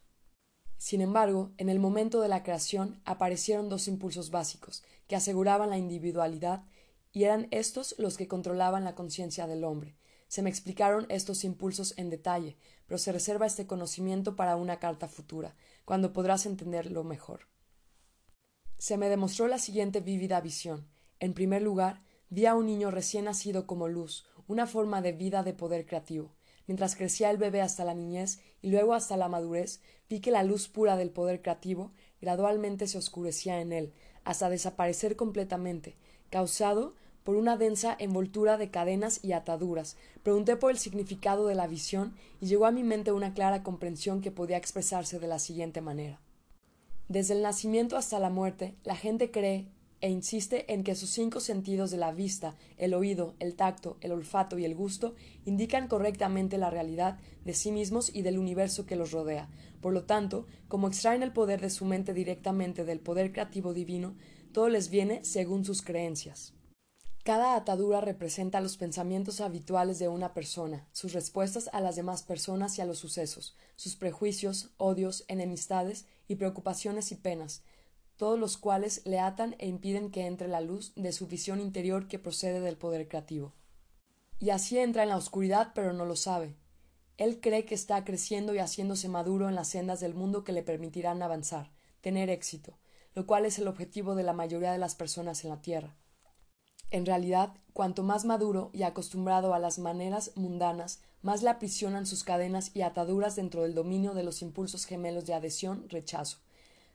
Sin embargo, en el momento de la creación aparecieron dos impulsos básicos, que aseguraban la individualidad, y eran estos los que controlaban la conciencia del hombre. Se me explicaron estos impulsos en detalle, pero se reserva este conocimiento para una carta futura, cuando podrás entenderlo mejor. Se me demostró la siguiente vívida visión. En primer lugar, vi a un niño recién nacido como luz, una forma de vida de poder creativo. Mientras crecía el bebé hasta la niñez y luego hasta la madurez, vi que la luz pura del poder creativo gradualmente se oscurecía en él, hasta desaparecer completamente, causado por una densa envoltura de cadenas y ataduras. Pregunté por el significado de la visión y llegó a mi mente una clara comprensión que podía expresarse de la siguiente manera. Desde el nacimiento hasta la muerte, la gente cree e insiste en que sus cinco sentidos de la vista, el oído, el tacto, el olfato y el gusto indican correctamente la realidad de sí mismos y del universo que los rodea. Por lo tanto, como extraen el poder de su mente directamente del poder creativo divino, todo les viene según sus creencias. Cada atadura representa los pensamientos habituales de una persona, sus respuestas a las demás personas y a los sucesos, sus prejuicios, odios, enemistades y preocupaciones y penas, todos los cuales le atan e impiden que entre la luz de su visión interior que procede del poder creativo. Y así entra en la oscuridad, pero no lo sabe. Él cree que está creciendo y haciéndose maduro en las sendas del mundo que le permitirán avanzar, tener éxito, lo cual es el objetivo de la mayoría de las personas en la Tierra. En realidad, cuanto más maduro y acostumbrado a las maneras mundanas, más le aprisionan sus cadenas y ataduras dentro del dominio de los impulsos gemelos de adhesión, rechazo.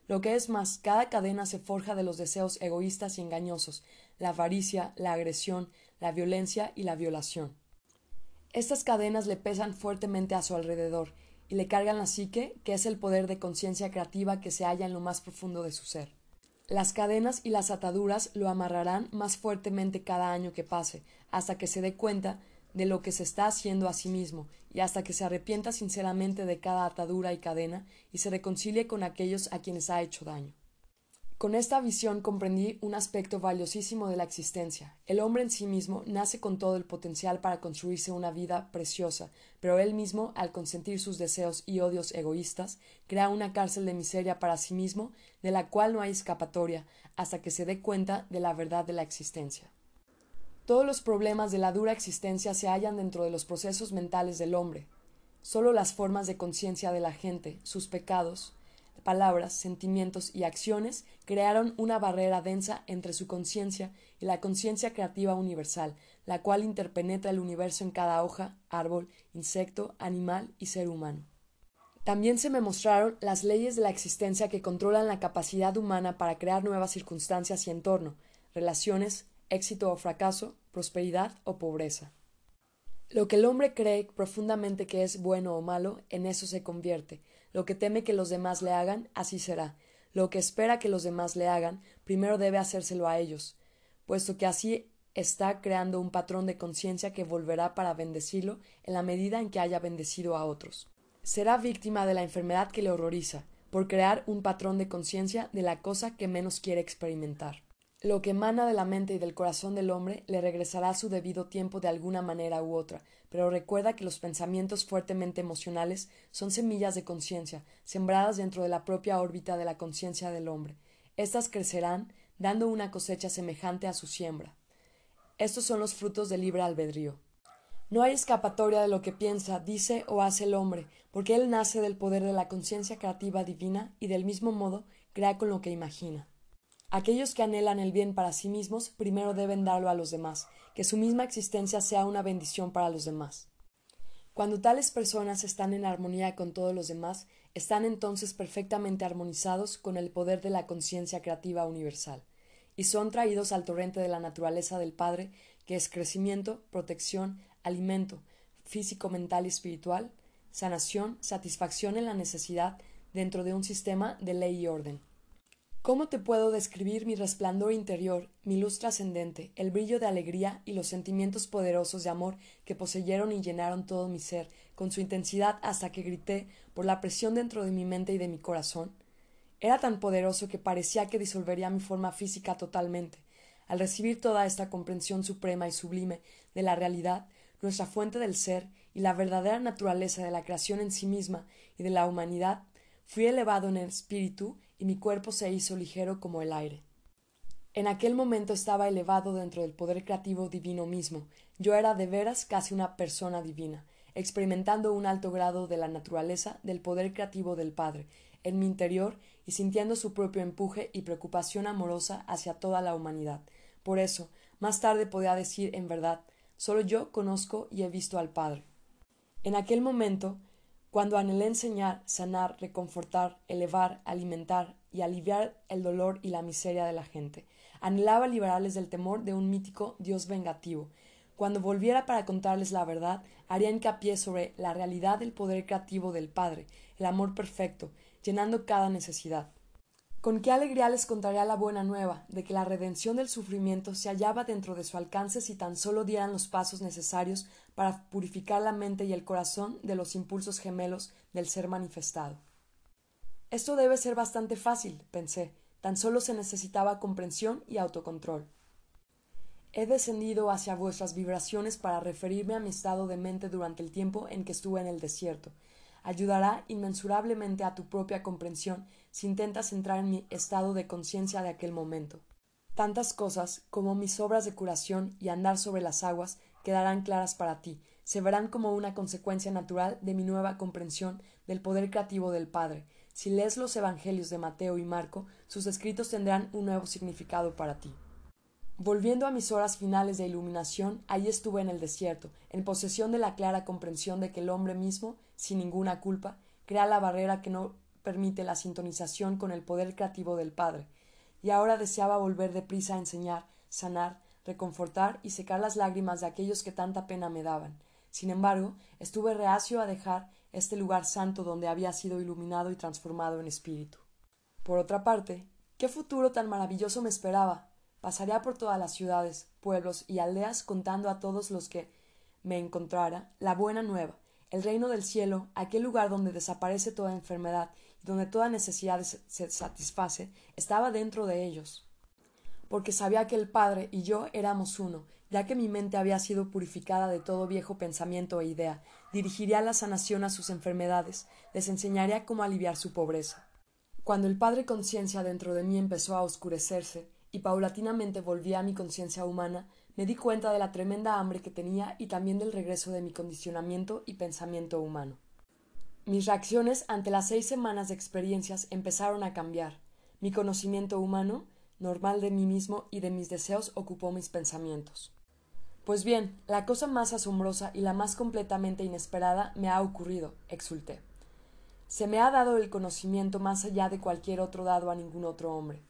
Lo que es más, cada cadena se forja de los deseos egoístas y engañosos, la avaricia, la agresión, la violencia y la violación. Estas cadenas le pesan fuertemente a su alrededor y le cargan la psique, que es el poder de conciencia creativa que se halla en lo más profundo de su ser. Las cadenas y las ataduras lo amarrarán más fuertemente cada año que pase, hasta que se dé cuenta de lo que se está haciendo a sí mismo y hasta que se arrepienta sinceramente de cada atadura y cadena y se reconcilie con aquellos a quienes ha hecho daño. Con esta visión comprendí un aspecto valiosísimo de la existencia. El hombre en sí mismo nace con todo el potencial para construirse una vida preciosa, pero él mismo, al consentir sus deseos y odios egoístas, crea una cárcel de miseria para sí mismo, de la cual no hay escapatoria, hasta que se dé cuenta de la verdad de la existencia. Todos los problemas de la dura existencia se hallan dentro de los procesos mentales del hombre. Solo las formas de conciencia de la gente, sus pecados, palabras, sentimientos y acciones crearon una barrera densa entre su conciencia y la conciencia creativa universal, la cual interpenetra el universo en cada hoja, árbol, insecto, animal y ser humano. También se me mostraron las leyes de la existencia que controlan la capacidad humana para crear nuevas circunstancias y entorno, relaciones, éxito o fracaso, prosperidad o pobreza. Lo que el hombre cree profundamente que es bueno o malo, en eso se convierte. Lo que teme que los demás le hagan, así será. Lo que espera que los demás le hagan, primero debe hacérselo a ellos, puesto que así está creando un patrón de conciencia que volverá para bendecirlo en la medida en que haya bendecido a otros. Será víctima de la enfermedad que le horroriza, por crear un patrón de conciencia de la cosa que menos quiere experimentar. Lo que emana de la mente y del corazón del hombre le regresará a su debido tiempo de alguna manera u otra, pero recuerda que los pensamientos fuertemente emocionales son semillas de conciencia, sembradas dentro de la propia órbita de la conciencia del hombre. Estas crecerán, dando una cosecha semejante a su siembra. Estos son los frutos del libre albedrío. No hay escapatoria de lo que piensa, dice o hace el hombre, porque él nace del poder de la conciencia creativa divina y del mismo modo crea con lo que imagina. Aquellos que anhelan el bien para sí mismos primero deben darlo a los demás, que su misma existencia sea una bendición para los demás. Cuando tales personas están en armonía con todos los demás, están entonces perfectamente armonizados con el poder de la conciencia creativa universal, y son traídos al torrente de la naturaleza del Padre, que es crecimiento, protección, alimento, físico, mental y espiritual, sanación, satisfacción en la necesidad dentro de un sistema de ley y orden. ¿Cómo te puedo describir mi resplandor interior, mi luz trascendente, el brillo de alegría y los sentimientos poderosos de amor que poseyeron y llenaron todo mi ser, con su intensidad hasta que grité por la presión dentro de mi mente y de mi corazón? Era tan poderoso que parecía que disolvería mi forma física totalmente. Al recibir toda esta comprensión suprema y sublime de la realidad, nuestra fuente del ser y la verdadera naturaleza de la creación en sí misma y de la humanidad, fui elevado en el espíritu y mi cuerpo se hizo ligero como el aire. En aquel momento estaba elevado dentro del poder creativo divino mismo. Yo era de veras casi una persona divina, experimentando un alto grado de la naturaleza del poder creativo del Padre en mi interior y sintiendo su propio empuje y preocupación amorosa hacia toda la humanidad. Por eso, más tarde podía decir en verdad, solo yo conozco y he visto al Padre. En aquel momento cuando anhelé enseñar, sanar, reconfortar, elevar, alimentar y aliviar el dolor y la miseria de la gente. Anhelaba liberarles del temor de un mítico Dios vengativo. Cuando volviera para contarles la verdad, haría hincapié sobre la realidad del poder creativo del Padre, el amor perfecto, llenando cada necesidad. Con qué alegría les contaría la buena nueva de que la redención del sufrimiento se hallaba dentro de su alcance si tan solo dieran los pasos necesarios para purificar la mente y el corazón de los impulsos gemelos del ser manifestado. Esto debe ser bastante fácil, pensé, tan solo se necesitaba comprensión y autocontrol. He descendido hacia vuestras vibraciones para referirme a mi estado de mente durante el tiempo en que estuve en el desierto, ayudará inmensurablemente a tu propia comprensión si intentas entrar en mi estado de conciencia de aquel momento. Tantas cosas como mis obras de curación y andar sobre las aguas quedarán claras para ti, se verán como una consecuencia natural de mi nueva comprensión del poder creativo del Padre. Si lees los Evangelios de Mateo y Marco, sus escritos tendrán un nuevo significado para ti. Volviendo a mis horas finales de iluminación, allí estuve en el desierto, en posesión de la clara comprensión de que el hombre mismo, sin ninguna culpa, crea la barrera que no permite la sintonización con el poder creativo del Padre, y ahora deseaba volver deprisa a enseñar, sanar, reconfortar y secar las lágrimas de aquellos que tanta pena me daban. Sin embargo, estuve reacio a dejar este lugar santo donde había sido iluminado y transformado en espíritu. Por otra parte, ¿qué futuro tan maravilloso me esperaba? Pasaría por todas las ciudades, pueblos y aldeas contando a todos los que me encontrara la buena nueva, el reino del cielo, aquel lugar donde desaparece toda enfermedad donde toda necesidad se satisface, estaba dentro de ellos. Porque sabía que el Padre y yo éramos uno, ya que mi mente había sido purificada de todo viejo pensamiento e idea, dirigiría la sanación a sus enfermedades, les enseñaría cómo aliviar su pobreza. Cuando el Padre Conciencia dentro de mí empezó a oscurecerse, y paulatinamente volvía a mi conciencia humana, me di cuenta de la tremenda hambre que tenía y también del regreso de mi condicionamiento y pensamiento humano. Mis reacciones ante las seis semanas de experiencias empezaron a cambiar. Mi conocimiento humano, normal de mí mismo y de mis deseos, ocupó mis pensamientos. Pues bien, la cosa más asombrosa y la más completamente inesperada me ha ocurrido, exulté. Se me ha dado el conocimiento más allá de cualquier otro dado a ningún otro hombre.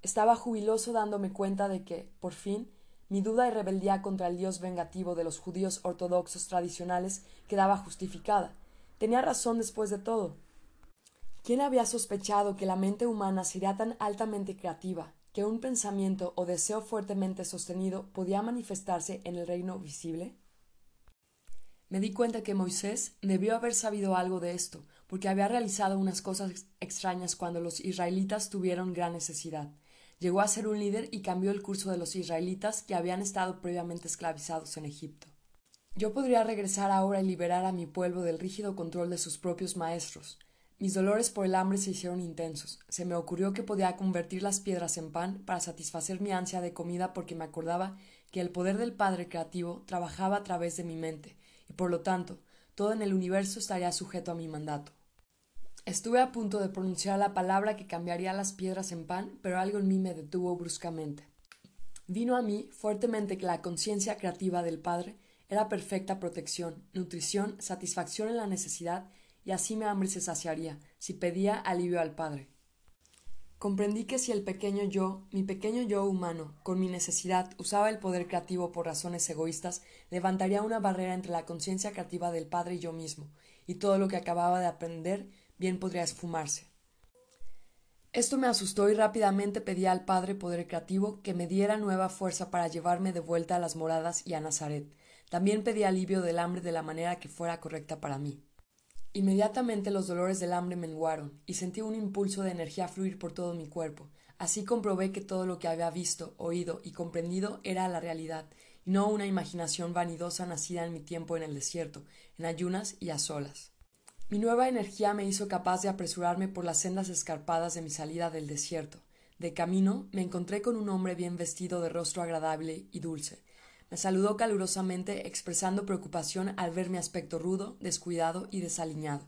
Estaba jubiloso dándome cuenta de que, por fin, mi duda y rebeldía contra el Dios vengativo de los judíos ortodoxos tradicionales quedaba justificada, Tenía razón después de todo. ¿Quién había sospechado que la mente humana sería tan altamente creativa que un pensamiento o deseo fuertemente sostenido podía manifestarse en el reino visible? Me di cuenta que Moisés debió haber sabido algo de esto, porque había realizado unas cosas extrañas cuando los israelitas tuvieron gran necesidad. Llegó a ser un líder y cambió el curso de los israelitas que habían estado previamente esclavizados en Egipto. Yo podría regresar ahora y liberar a mi pueblo del rígido control de sus propios maestros. Mis dolores por el hambre se hicieron intensos. Se me ocurrió que podía convertir las piedras en pan para satisfacer mi ansia de comida porque me acordaba que el poder del Padre creativo trabajaba a través de mi mente, y por lo tanto, todo en el universo estaría sujeto a mi mandato. Estuve a punto de pronunciar la palabra que cambiaría las piedras en pan, pero algo en mí me detuvo bruscamente. Vino a mí fuertemente que la conciencia creativa del Padre era perfecta protección, nutrición, satisfacción en la necesidad, y así mi hambre se saciaría, si pedía alivio al Padre. Comprendí que si el pequeño yo, mi pequeño yo humano, con mi necesidad, usaba el poder creativo por razones egoístas, levantaría una barrera entre la conciencia creativa del Padre y yo mismo, y todo lo que acababa de aprender bien podría esfumarse. Esto me asustó y rápidamente pedí al Padre Poder Creativo que me diera nueva fuerza para llevarme de vuelta a las moradas y a Nazaret, también pedí alivio del hambre de la manera que fuera correcta para mí. Inmediatamente los dolores del hambre menguaron y sentí un impulso de energía fluir por todo mi cuerpo. Así comprobé que todo lo que había visto, oído y comprendido era la realidad, y no una imaginación vanidosa nacida en mi tiempo en el desierto, en ayunas y a solas. Mi nueva energía me hizo capaz de apresurarme por las sendas escarpadas de mi salida del desierto. De camino me encontré con un hombre bien vestido de rostro agradable y dulce, me saludó calurosamente, expresando preocupación al ver mi aspecto rudo, descuidado y desaliñado.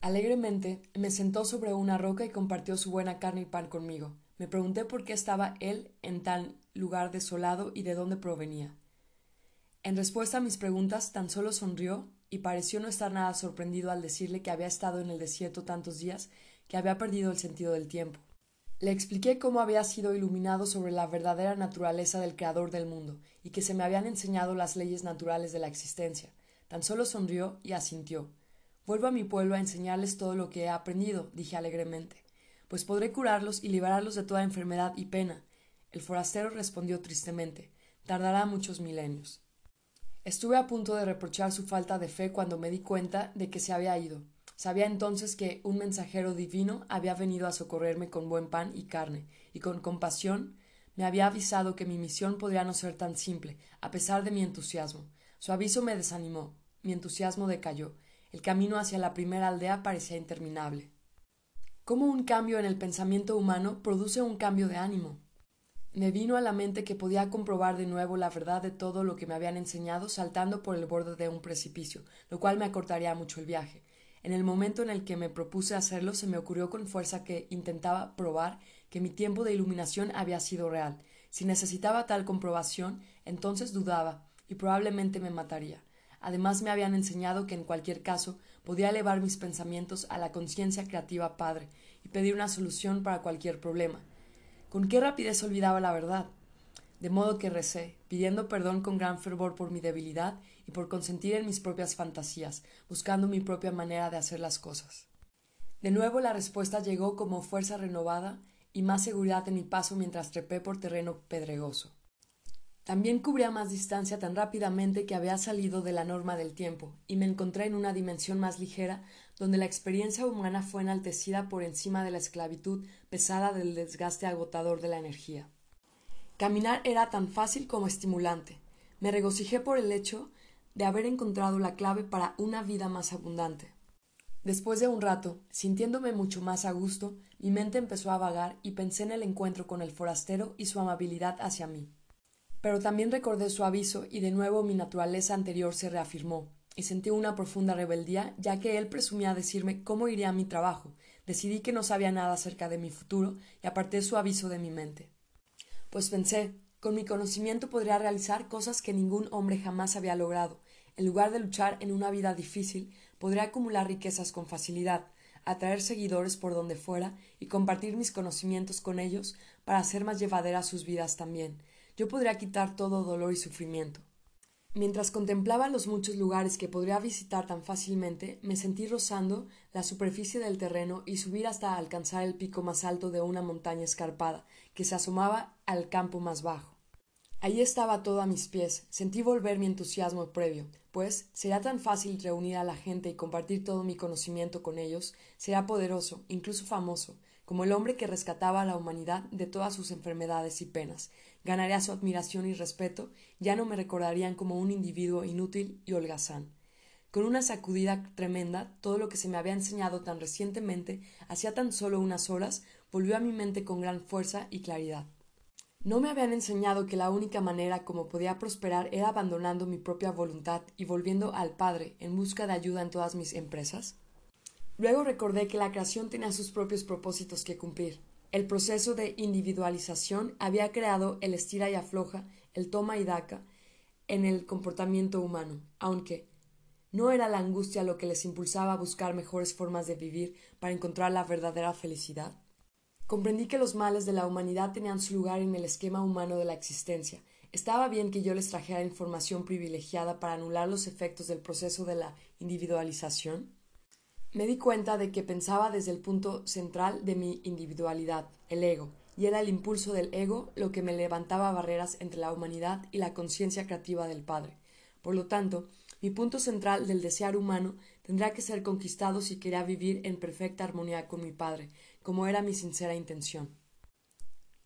Alegremente me sentó sobre una roca y compartió su buena carne y pan conmigo. Me pregunté por qué estaba él en tal lugar desolado y de dónde provenía. En respuesta a mis preguntas, tan solo sonrió y pareció no estar nada sorprendido al decirle que había estado en el desierto tantos días que había perdido el sentido del tiempo. Le expliqué cómo había sido iluminado sobre la verdadera naturaleza del Creador del mundo, y que se me habían enseñado las leyes naturales de la existencia. Tan solo sonrió y asintió. Vuelvo a mi pueblo a enseñarles todo lo que he aprendido, dije alegremente, pues podré curarlos y liberarlos de toda enfermedad y pena. El forastero respondió tristemente tardará muchos milenios. Estuve a punto de reprochar su falta de fe cuando me di cuenta de que se había ido. Sabía entonces que un mensajero divino había venido a socorrerme con buen pan y carne, y con compasión me había avisado que mi misión podría no ser tan simple, a pesar de mi entusiasmo. Su aviso me desanimó, mi entusiasmo decayó, el camino hacia la primera aldea parecía interminable. ¿Cómo un cambio en el pensamiento humano produce un cambio de ánimo? Me vino a la mente que podía comprobar de nuevo la verdad de todo lo que me habían enseñado saltando por el borde de un precipicio, lo cual me acortaría mucho el viaje. En el momento en el que me propuse hacerlo, se me ocurrió con fuerza que intentaba probar que mi tiempo de iluminación había sido real. Si necesitaba tal comprobación, entonces dudaba, y probablemente me mataría. Además me habían enseñado que en cualquier caso podía elevar mis pensamientos a la conciencia creativa Padre y pedir una solución para cualquier problema. Con qué rapidez olvidaba la verdad. De modo que recé, pidiendo perdón con gran fervor por mi debilidad y por consentir en mis propias fantasías, buscando mi propia manera de hacer las cosas. De nuevo la respuesta llegó como fuerza renovada y más seguridad en mi paso mientras trepé por terreno pedregoso. También cubría más distancia tan rápidamente que había salido de la norma del tiempo, y me encontré en una dimensión más ligera, donde la experiencia humana fue enaltecida por encima de la esclavitud pesada del desgaste agotador de la energía. Caminar era tan fácil como estimulante. Me regocijé por el hecho de haber encontrado la clave para una vida más abundante. Después de un rato, sintiéndome mucho más a gusto, mi mente empezó a vagar y pensé en el encuentro con el forastero y su amabilidad hacia mí. Pero también recordé su aviso y de nuevo mi naturaleza anterior se reafirmó, y sentí una profunda rebeldía, ya que él presumía decirme cómo iría a mi trabajo. Decidí que no sabía nada acerca de mi futuro y aparté su aviso de mi mente. Pues pensé, con mi conocimiento podría realizar cosas que ningún hombre jamás había logrado. En lugar de luchar en una vida difícil, podría acumular riquezas con facilidad, atraer seguidores por donde fuera y compartir mis conocimientos con ellos para hacer más llevaderas sus vidas también yo podría quitar todo dolor y sufrimiento. Mientras contemplaba los muchos lugares que podría visitar tan fácilmente, me sentí rozando la superficie del terreno y subir hasta alcanzar el pico más alto de una montaña escarpada, que se asomaba al campo más bajo. Allí estaba todo a mis pies. Sentí volver mi entusiasmo previo, pues será tan fácil reunir a la gente y compartir todo mi conocimiento con ellos, será poderoso, incluso famoso, como el hombre que rescataba a la humanidad de todas sus enfermedades y penas, ganaría su admiración y respeto, ya no me recordarían como un individuo inútil y holgazán. Con una sacudida tremenda, todo lo que se me había enseñado tan recientemente, hacía tan solo unas horas, volvió a mi mente con gran fuerza y claridad. ¿No me habían enseñado que la única manera como podía prosperar era abandonando mi propia voluntad y volviendo al Padre en busca de ayuda en todas mis empresas? Luego recordé que la creación tenía sus propios propósitos que cumplir, el proceso de individualización había creado el estira y afloja, el toma y daca en el comportamiento humano, aunque no era la angustia lo que les impulsaba a buscar mejores formas de vivir para encontrar la verdadera felicidad. Comprendí que los males de la humanidad tenían su lugar en el esquema humano de la existencia. Estaba bien que yo les trajera información privilegiada para anular los efectos del proceso de la individualización me di cuenta de que pensaba desde el punto central de mi individualidad, el ego, y era el impulso del ego lo que me levantaba barreras entre la humanidad y la conciencia creativa del Padre. Por lo tanto, mi punto central del desear humano tendrá que ser conquistado si quería vivir en perfecta armonía con mi Padre, como era mi sincera intención.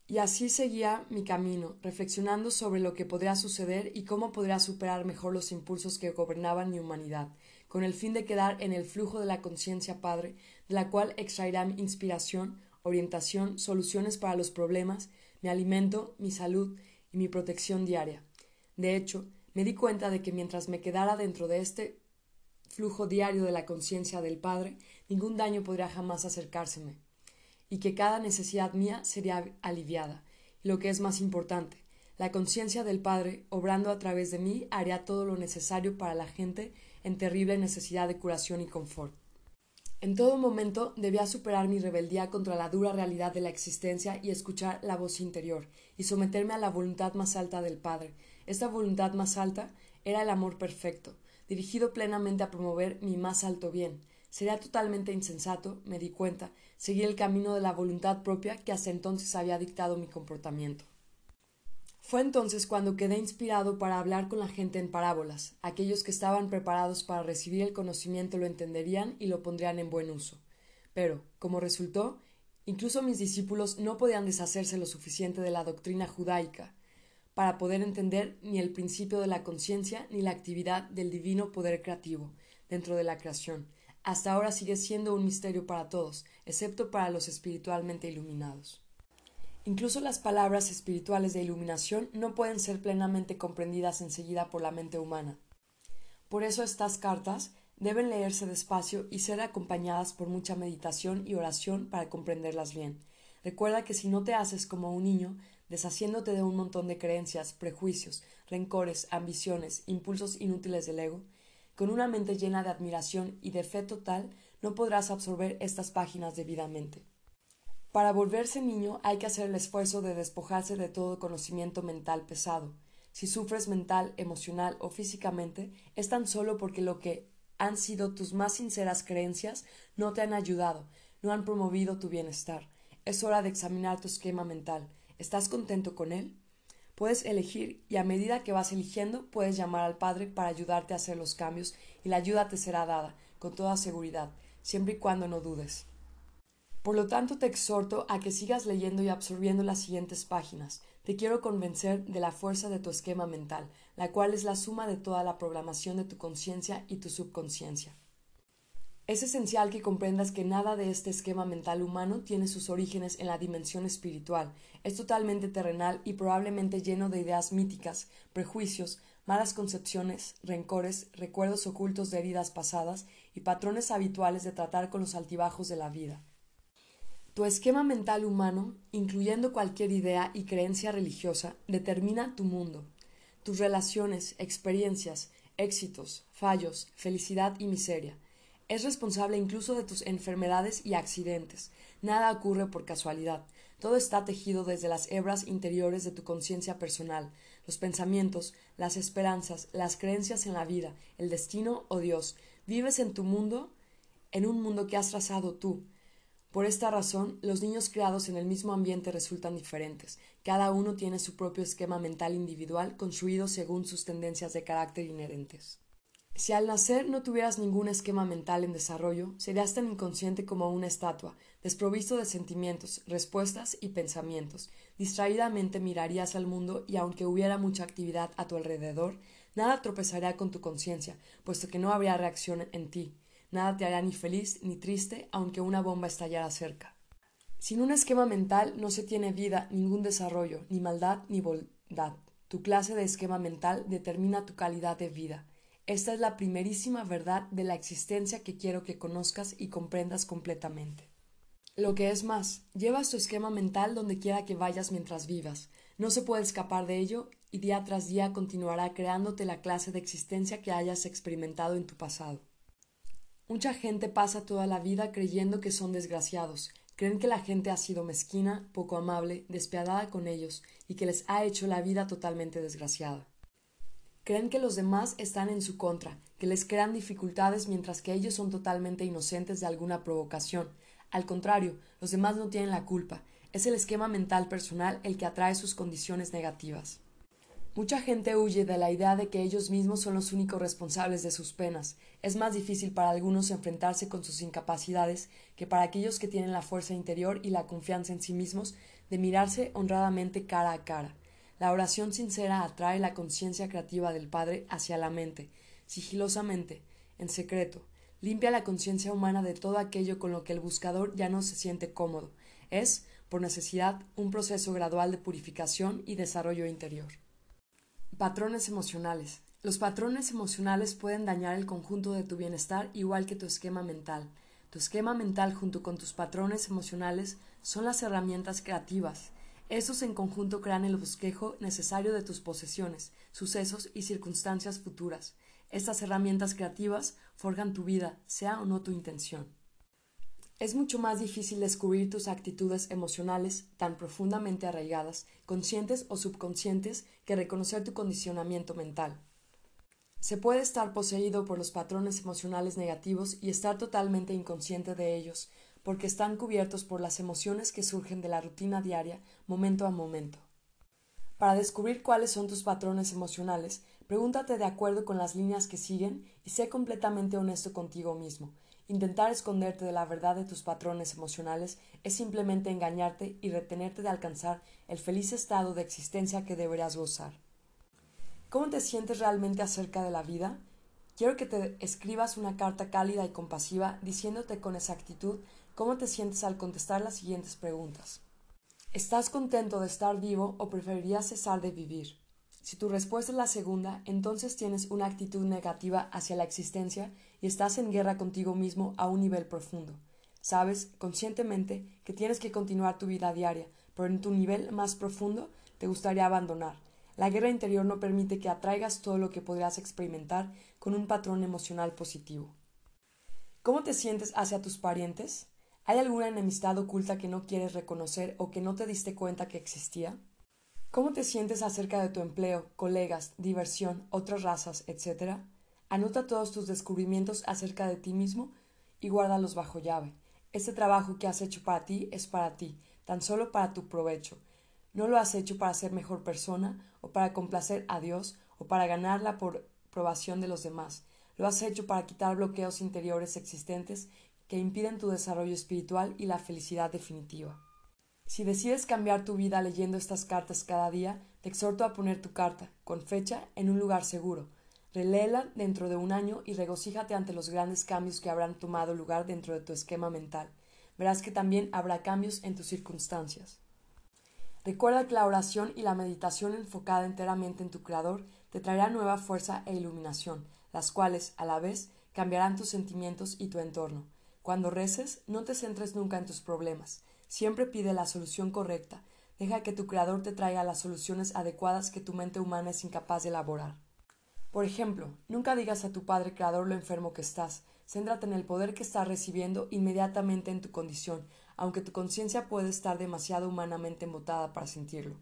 Y así seguía mi camino, reflexionando sobre lo que podría suceder y cómo podría superar mejor los impulsos que gobernaban mi humanidad, con el fin de quedar en el flujo de la conciencia Padre, de la cual extraerá inspiración, orientación, soluciones para los problemas, mi alimento, mi salud y mi protección diaria. De hecho, me di cuenta de que mientras me quedara dentro de este flujo diario de la conciencia del Padre, ningún daño podría jamás acercárseme, y que cada necesidad mía sería aliviada, y lo que es más importante, la conciencia del Padre, obrando a través de mí, haría todo lo necesario para la gente en terrible necesidad de curación y confort. En todo momento debía superar mi rebeldía contra la dura realidad de la existencia y escuchar la voz interior, y someterme a la voluntad más alta del Padre. Esta voluntad más alta era el amor perfecto, dirigido plenamente a promover mi más alto bien. Sería totalmente insensato, me di cuenta, seguir el camino de la voluntad propia que hasta entonces había dictado mi comportamiento. Fue entonces cuando quedé inspirado para hablar con la gente en parábolas. Aquellos que estaban preparados para recibir el conocimiento lo entenderían y lo pondrían en buen uso. Pero, como resultó, incluso mis discípulos no podían deshacerse lo suficiente de la doctrina judaica para poder entender ni el principio de la conciencia ni la actividad del divino poder creativo dentro de la creación. Hasta ahora sigue siendo un misterio para todos, excepto para los espiritualmente iluminados. Incluso las palabras espirituales de iluminación no pueden ser plenamente comprendidas enseguida por la mente humana. Por eso estas cartas deben leerse despacio y ser acompañadas por mucha meditación y oración para comprenderlas bien. Recuerda que si no te haces como un niño, deshaciéndote de un montón de creencias, prejuicios, rencores, ambiciones, impulsos inútiles del ego, con una mente llena de admiración y de fe total, no podrás absorber estas páginas debidamente. Para volverse niño hay que hacer el esfuerzo de despojarse de todo conocimiento mental pesado. Si sufres mental, emocional o físicamente, es tan solo porque lo que han sido tus más sinceras creencias no te han ayudado, no han promovido tu bienestar. Es hora de examinar tu esquema mental. ¿Estás contento con él? Puedes elegir y a medida que vas eligiendo puedes llamar al Padre para ayudarte a hacer los cambios y la ayuda te será dada, con toda seguridad, siempre y cuando no dudes. Por lo tanto, te exhorto a que sigas leyendo y absorbiendo las siguientes páginas. Te quiero convencer de la fuerza de tu esquema mental, la cual es la suma de toda la programación de tu conciencia y tu subconsciencia. Es esencial que comprendas que nada de este esquema mental humano tiene sus orígenes en la dimensión espiritual, es totalmente terrenal y probablemente lleno de ideas míticas, prejuicios, malas concepciones, rencores, recuerdos ocultos de heridas pasadas y patrones habituales de tratar con los altibajos de la vida. Tu esquema mental humano, incluyendo cualquier idea y creencia religiosa, determina tu mundo. Tus relaciones, experiencias, éxitos, fallos, felicidad y miseria. Es responsable incluso de tus enfermedades y accidentes. Nada ocurre por casualidad. Todo está tejido desde las hebras interiores de tu conciencia personal, los pensamientos, las esperanzas, las creencias en la vida, el destino o Dios. Vives en tu mundo, en un mundo que has trazado tú. Por esta razón, los niños creados en el mismo ambiente resultan diferentes. Cada uno tiene su propio esquema mental individual construido según sus tendencias de carácter inherentes. Si al nacer no tuvieras ningún esquema mental en desarrollo, serías tan inconsciente como una estatua, desprovisto de sentimientos, respuestas y pensamientos. Distraídamente mirarías al mundo y aunque hubiera mucha actividad a tu alrededor, nada tropezaría con tu conciencia, puesto que no habría reacción en ti. Nada te hará ni feliz ni triste, aunque una bomba estallara cerca. Sin un esquema mental no se tiene vida, ningún desarrollo, ni maldad ni bondad. Tu clase de esquema mental determina tu calidad de vida. Esta es la primerísima verdad de la existencia que quiero que conozcas y comprendas completamente. Lo que es más, llevas tu esquema mental donde quiera que vayas mientras vivas. No se puede escapar de ello y día tras día continuará creándote la clase de existencia que hayas experimentado en tu pasado. Mucha gente pasa toda la vida creyendo que son desgraciados, creen que la gente ha sido mezquina, poco amable, despiadada con ellos y que les ha hecho la vida totalmente desgraciada. Creen que los demás están en su contra, que les crean dificultades mientras que ellos son totalmente inocentes de alguna provocación. Al contrario, los demás no tienen la culpa. Es el esquema mental personal el que atrae sus condiciones negativas. Mucha gente huye de la idea de que ellos mismos son los únicos responsables de sus penas. Es más difícil para algunos enfrentarse con sus incapacidades que para aquellos que tienen la fuerza interior y la confianza en sí mismos de mirarse honradamente cara a cara. La oración sincera atrae la conciencia creativa del Padre hacia la mente, sigilosamente, en secreto, limpia la conciencia humana de todo aquello con lo que el buscador ya no se siente cómodo. Es, por necesidad, un proceso gradual de purificación y desarrollo interior. Patrones emocionales. Los patrones emocionales pueden dañar el conjunto de tu bienestar igual que tu esquema mental. Tu esquema mental junto con tus patrones emocionales son las herramientas creativas, estos en conjunto crean el bosquejo necesario de tus posesiones, sucesos y circunstancias futuras. Estas herramientas creativas forjan tu vida, sea o no tu intención. Es mucho más difícil descubrir tus actitudes emocionales tan profundamente arraigadas, conscientes o subconscientes, que reconocer tu condicionamiento mental. Se puede estar poseído por los patrones emocionales negativos y estar totalmente inconsciente de ellos, porque están cubiertos por las emociones que surgen de la rutina diaria, momento a momento. Para descubrir cuáles son tus patrones emocionales, pregúntate de acuerdo con las líneas que siguen y sé completamente honesto contigo mismo. Intentar esconderte de la verdad de tus patrones emocionales es simplemente engañarte y retenerte de alcanzar el feliz estado de existencia que deberías gozar. ¿Cómo te sientes realmente acerca de la vida? Quiero que te escribas una carta cálida y compasiva diciéndote con exactitud ¿Cómo te sientes al contestar las siguientes preguntas? ¿Estás contento de estar vivo o preferirías cesar de vivir? Si tu respuesta es la segunda, entonces tienes una actitud negativa hacia la existencia y estás en guerra contigo mismo a un nivel profundo. Sabes conscientemente que tienes que continuar tu vida diaria, pero en tu nivel más profundo te gustaría abandonar. La guerra interior no permite que atraigas todo lo que podrías experimentar con un patrón emocional positivo. ¿Cómo te sientes hacia tus parientes? ¿Hay alguna enemistad oculta que no quieres reconocer o que no te diste cuenta que existía? ¿Cómo te sientes acerca de tu empleo, colegas, diversión, otras razas, etc.? Anota todos tus descubrimientos acerca de ti mismo y guárdalos bajo llave. Este trabajo que has hecho para ti es para ti, tan solo para tu provecho. No lo has hecho para ser mejor persona o para complacer a Dios o para ganar la aprobación de los demás. Lo has hecho para quitar bloqueos interiores existentes que impiden tu desarrollo espiritual y la felicidad definitiva. Si decides cambiar tu vida leyendo estas cartas cada día, te exhorto a poner tu carta, con fecha, en un lugar seguro. Reléela dentro de un año y regocíjate ante los grandes cambios que habrán tomado lugar dentro de tu esquema mental. Verás que también habrá cambios en tus circunstancias. Recuerda que la oración y la meditación enfocada enteramente en tu Creador te traerá nueva fuerza e iluminación, las cuales, a la vez, cambiarán tus sentimientos y tu entorno. Cuando reces, no te centres nunca en tus problemas. Siempre pide la solución correcta. Deja que tu Creador te traiga las soluciones adecuadas que tu mente humana es incapaz de elaborar. Por ejemplo, nunca digas a tu Padre Creador lo enfermo que estás. Céntrate en el poder que estás recibiendo inmediatamente en tu condición, aunque tu conciencia puede estar demasiado humanamente embotada para sentirlo.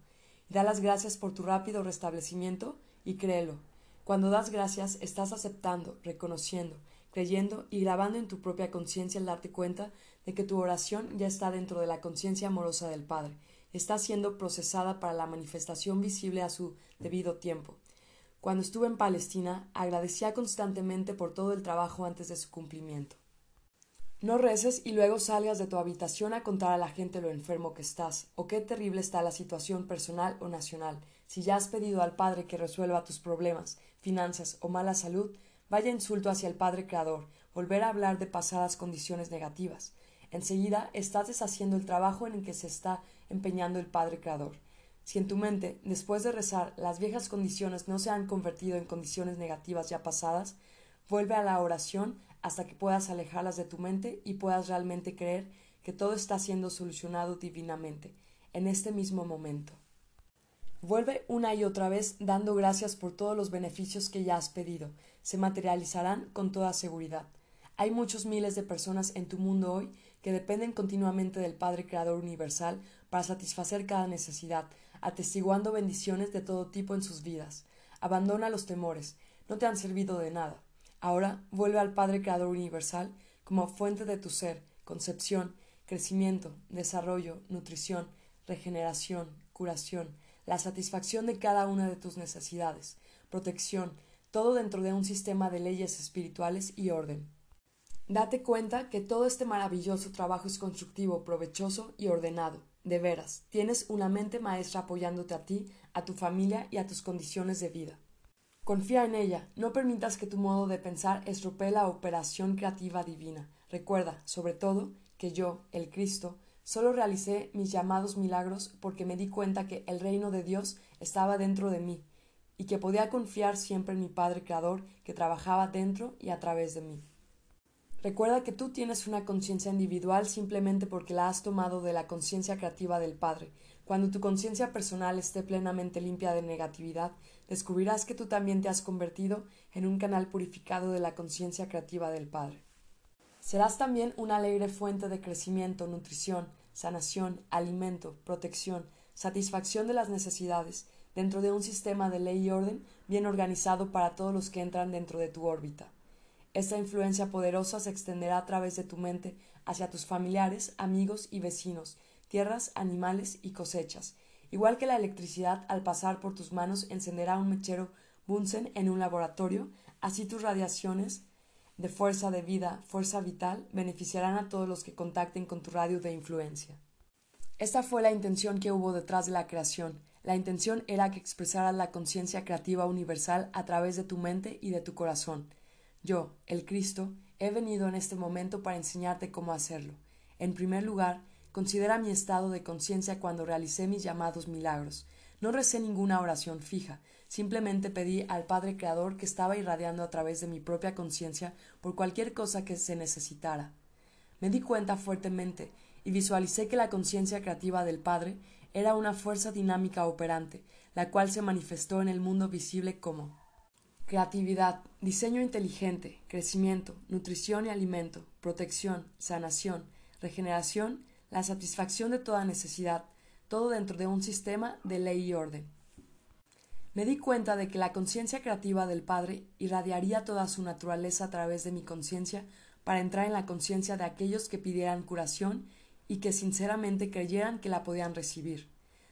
Da las gracias por tu rápido restablecimiento y créelo. Cuando das gracias, estás aceptando, reconociendo, creyendo y grabando en tu propia conciencia el darte cuenta de que tu oración ya está dentro de la conciencia amorosa del Padre, está siendo procesada para la manifestación visible a su debido tiempo. Cuando estuve en Palestina, agradecía constantemente por todo el trabajo antes de su cumplimiento. No reces y luego salgas de tu habitación a contar a la gente lo enfermo que estás, o qué terrible está la situación personal o nacional. Si ya has pedido al Padre que resuelva tus problemas, finanzas o mala salud, vaya insulto hacia el Padre Creador, volver a hablar de pasadas condiciones negativas. Enseguida estás deshaciendo el trabajo en el que se está empeñando el Padre Creador. Si en tu mente, después de rezar, las viejas condiciones no se han convertido en condiciones negativas ya pasadas, vuelve a la oración hasta que puedas alejarlas de tu mente y puedas realmente creer que todo está siendo solucionado divinamente, en este mismo momento. Vuelve una y otra vez dando gracias por todos los beneficios que ya has pedido. Se materializarán con toda seguridad. Hay muchos miles de personas en tu mundo hoy que dependen continuamente del Padre Creador Universal para satisfacer cada necesidad, atestiguando bendiciones de todo tipo en sus vidas. Abandona los temores, no te han servido de nada. Ahora vuelve al Padre Creador Universal como fuente de tu ser, concepción, crecimiento, desarrollo, nutrición, regeneración, curación, la satisfacción de cada una de tus necesidades, protección, todo dentro de un sistema de leyes espirituales y orden. Date cuenta que todo este maravilloso trabajo es constructivo, provechoso y ordenado. De veras, tienes una mente maestra apoyándote a ti, a tu familia y a tus condiciones de vida. Confía en ella, no permitas que tu modo de pensar estropee la operación creativa divina. Recuerda, sobre todo, que yo, el Cristo, solo realicé mis llamados milagros porque me di cuenta que el reino de Dios estaba dentro de mí y que podía confiar siempre en mi Padre Creador que trabajaba dentro y a través de mí. Recuerda que tú tienes una conciencia individual simplemente porque la has tomado de la conciencia creativa del Padre. Cuando tu conciencia personal esté plenamente limpia de negatividad, descubrirás que tú también te has convertido en un canal purificado de la conciencia creativa del Padre. Serás también una alegre fuente de crecimiento, nutrición, sanación, alimento, protección, satisfacción de las necesidades, dentro de un sistema de ley y orden bien organizado para todos los que entran dentro de tu órbita. Esta influencia poderosa se extenderá a través de tu mente hacia tus familiares, amigos y vecinos, tierras, animales y cosechas. Igual que la electricidad al pasar por tus manos encenderá un mechero Bunsen en un laboratorio, así tus radiaciones de fuerza de vida, fuerza vital, beneficiarán a todos los que contacten con tu radio de influencia. Esta fue la intención que hubo detrás de la creación. La intención era que expresaras la conciencia creativa universal a través de tu mente y de tu corazón. Yo, el Cristo, he venido en este momento para enseñarte cómo hacerlo. En primer lugar, considera mi estado de conciencia cuando realicé mis llamados milagros. No recé ninguna oración fija, simplemente pedí al Padre Creador que estaba irradiando a través de mi propia conciencia por cualquier cosa que se necesitara. Me di cuenta fuertemente y visualicé que la conciencia creativa del Padre era una fuerza dinámica operante, la cual se manifestó en el mundo visible como Creatividad, diseño inteligente, crecimiento, nutrición y alimento, protección, sanación, regeneración, la satisfacción de toda necesidad, todo dentro de un sistema de ley y orden. Me di cuenta de que la conciencia creativa del Padre irradiaría toda su naturaleza a través de mi conciencia para entrar en la conciencia de aquellos que pidieran curación y que sinceramente creyeran que la podían recibir.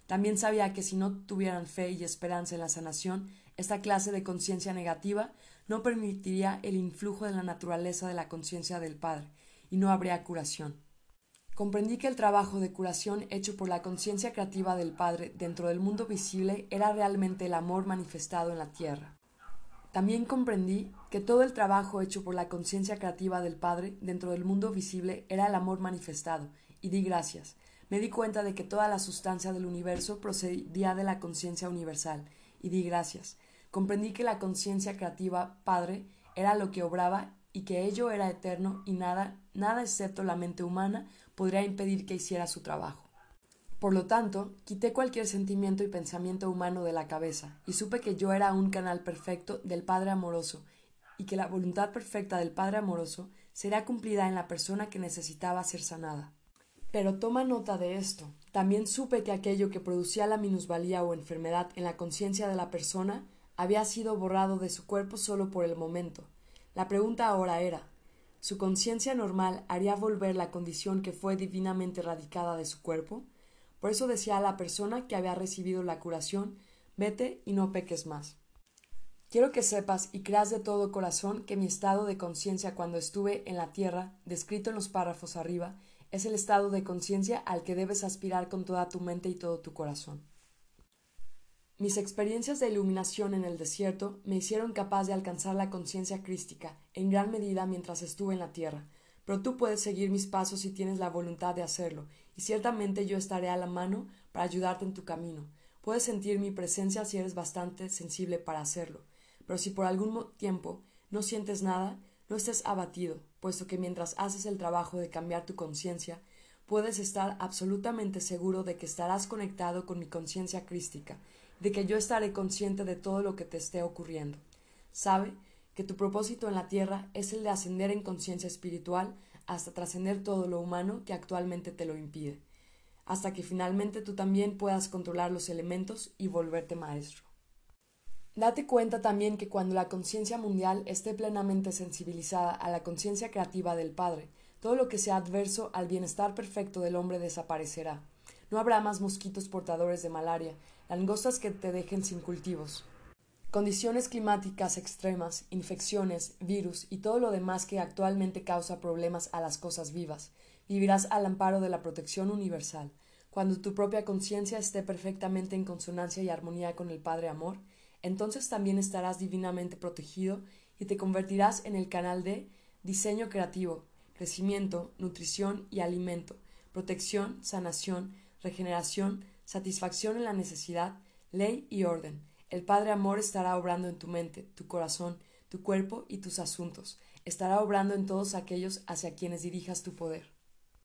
También sabía que si no tuvieran fe y esperanza en la sanación, esta clase de conciencia negativa no permitiría el influjo de la naturaleza de la conciencia del Padre, y no habría curación. Comprendí que el trabajo de curación hecho por la conciencia creativa del Padre dentro del mundo visible era realmente el amor manifestado en la tierra. También comprendí que todo el trabajo hecho por la conciencia creativa del Padre dentro del mundo visible era el amor manifestado, y di gracias. Me di cuenta de que toda la sustancia del universo procedía de la conciencia universal, y di gracias. Comprendí que la conciencia creativa Padre era lo que obraba y que ello era eterno y nada, nada excepto la mente humana podría impedir que hiciera su trabajo. Por lo tanto, quité cualquier sentimiento y pensamiento humano de la cabeza, y supe que yo era un canal perfecto del Padre amoroso, y que la voluntad perfecta del Padre amoroso será cumplida en la persona que necesitaba ser sanada. Pero toma nota de esto. También supe que aquello que producía la minusvalía o enfermedad en la conciencia de la persona había sido borrado de su cuerpo solo por el momento. La pregunta ahora era ¿su conciencia normal haría volver la condición que fue divinamente erradicada de su cuerpo? Por eso decía a la persona que había recibido la curación, vete y no peques más. Quiero que sepas y creas de todo corazón que mi estado de conciencia cuando estuve en la tierra, descrito en los párrafos arriba, es el estado de conciencia al que debes aspirar con toda tu mente y todo tu corazón. Mis experiencias de iluminación en el desierto me hicieron capaz de alcanzar la conciencia crística en gran medida mientras estuve en la tierra, pero tú puedes seguir mis pasos si tienes la voluntad de hacerlo, y ciertamente yo estaré a la mano para ayudarte en tu camino. Puedes sentir mi presencia si eres bastante sensible para hacerlo, pero si por algún tiempo no sientes nada, no estés abatido, puesto que mientras haces el trabajo de cambiar tu conciencia, puedes estar absolutamente seguro de que estarás conectado con mi conciencia crística, de que yo estaré consciente de todo lo que te esté ocurriendo. Sabe que tu propósito en la tierra es el de ascender en conciencia espiritual hasta trascender todo lo humano que actualmente te lo impide, hasta que finalmente tú también puedas controlar los elementos y volverte maestro. Date cuenta también que cuando la conciencia mundial esté plenamente sensibilizada a la conciencia creativa del Padre, todo lo que sea adverso al bienestar perfecto del hombre desaparecerá. No habrá más mosquitos portadores de malaria, langostas que te dejen sin cultivos, Condiciones climáticas extremas, infecciones, virus y todo lo demás que actualmente causa problemas a las cosas vivas. Vivirás al amparo de la protección universal. Cuando tu propia conciencia esté perfectamente en consonancia y armonía con el Padre Amor, entonces también estarás divinamente protegido y te convertirás en el canal de diseño creativo, crecimiento, nutrición y alimento, protección, sanación, regeneración, satisfacción en la necesidad, ley y orden el Padre Amor estará obrando en tu mente, tu corazón, tu cuerpo y tus asuntos. Estará obrando en todos aquellos hacia quienes dirijas tu poder.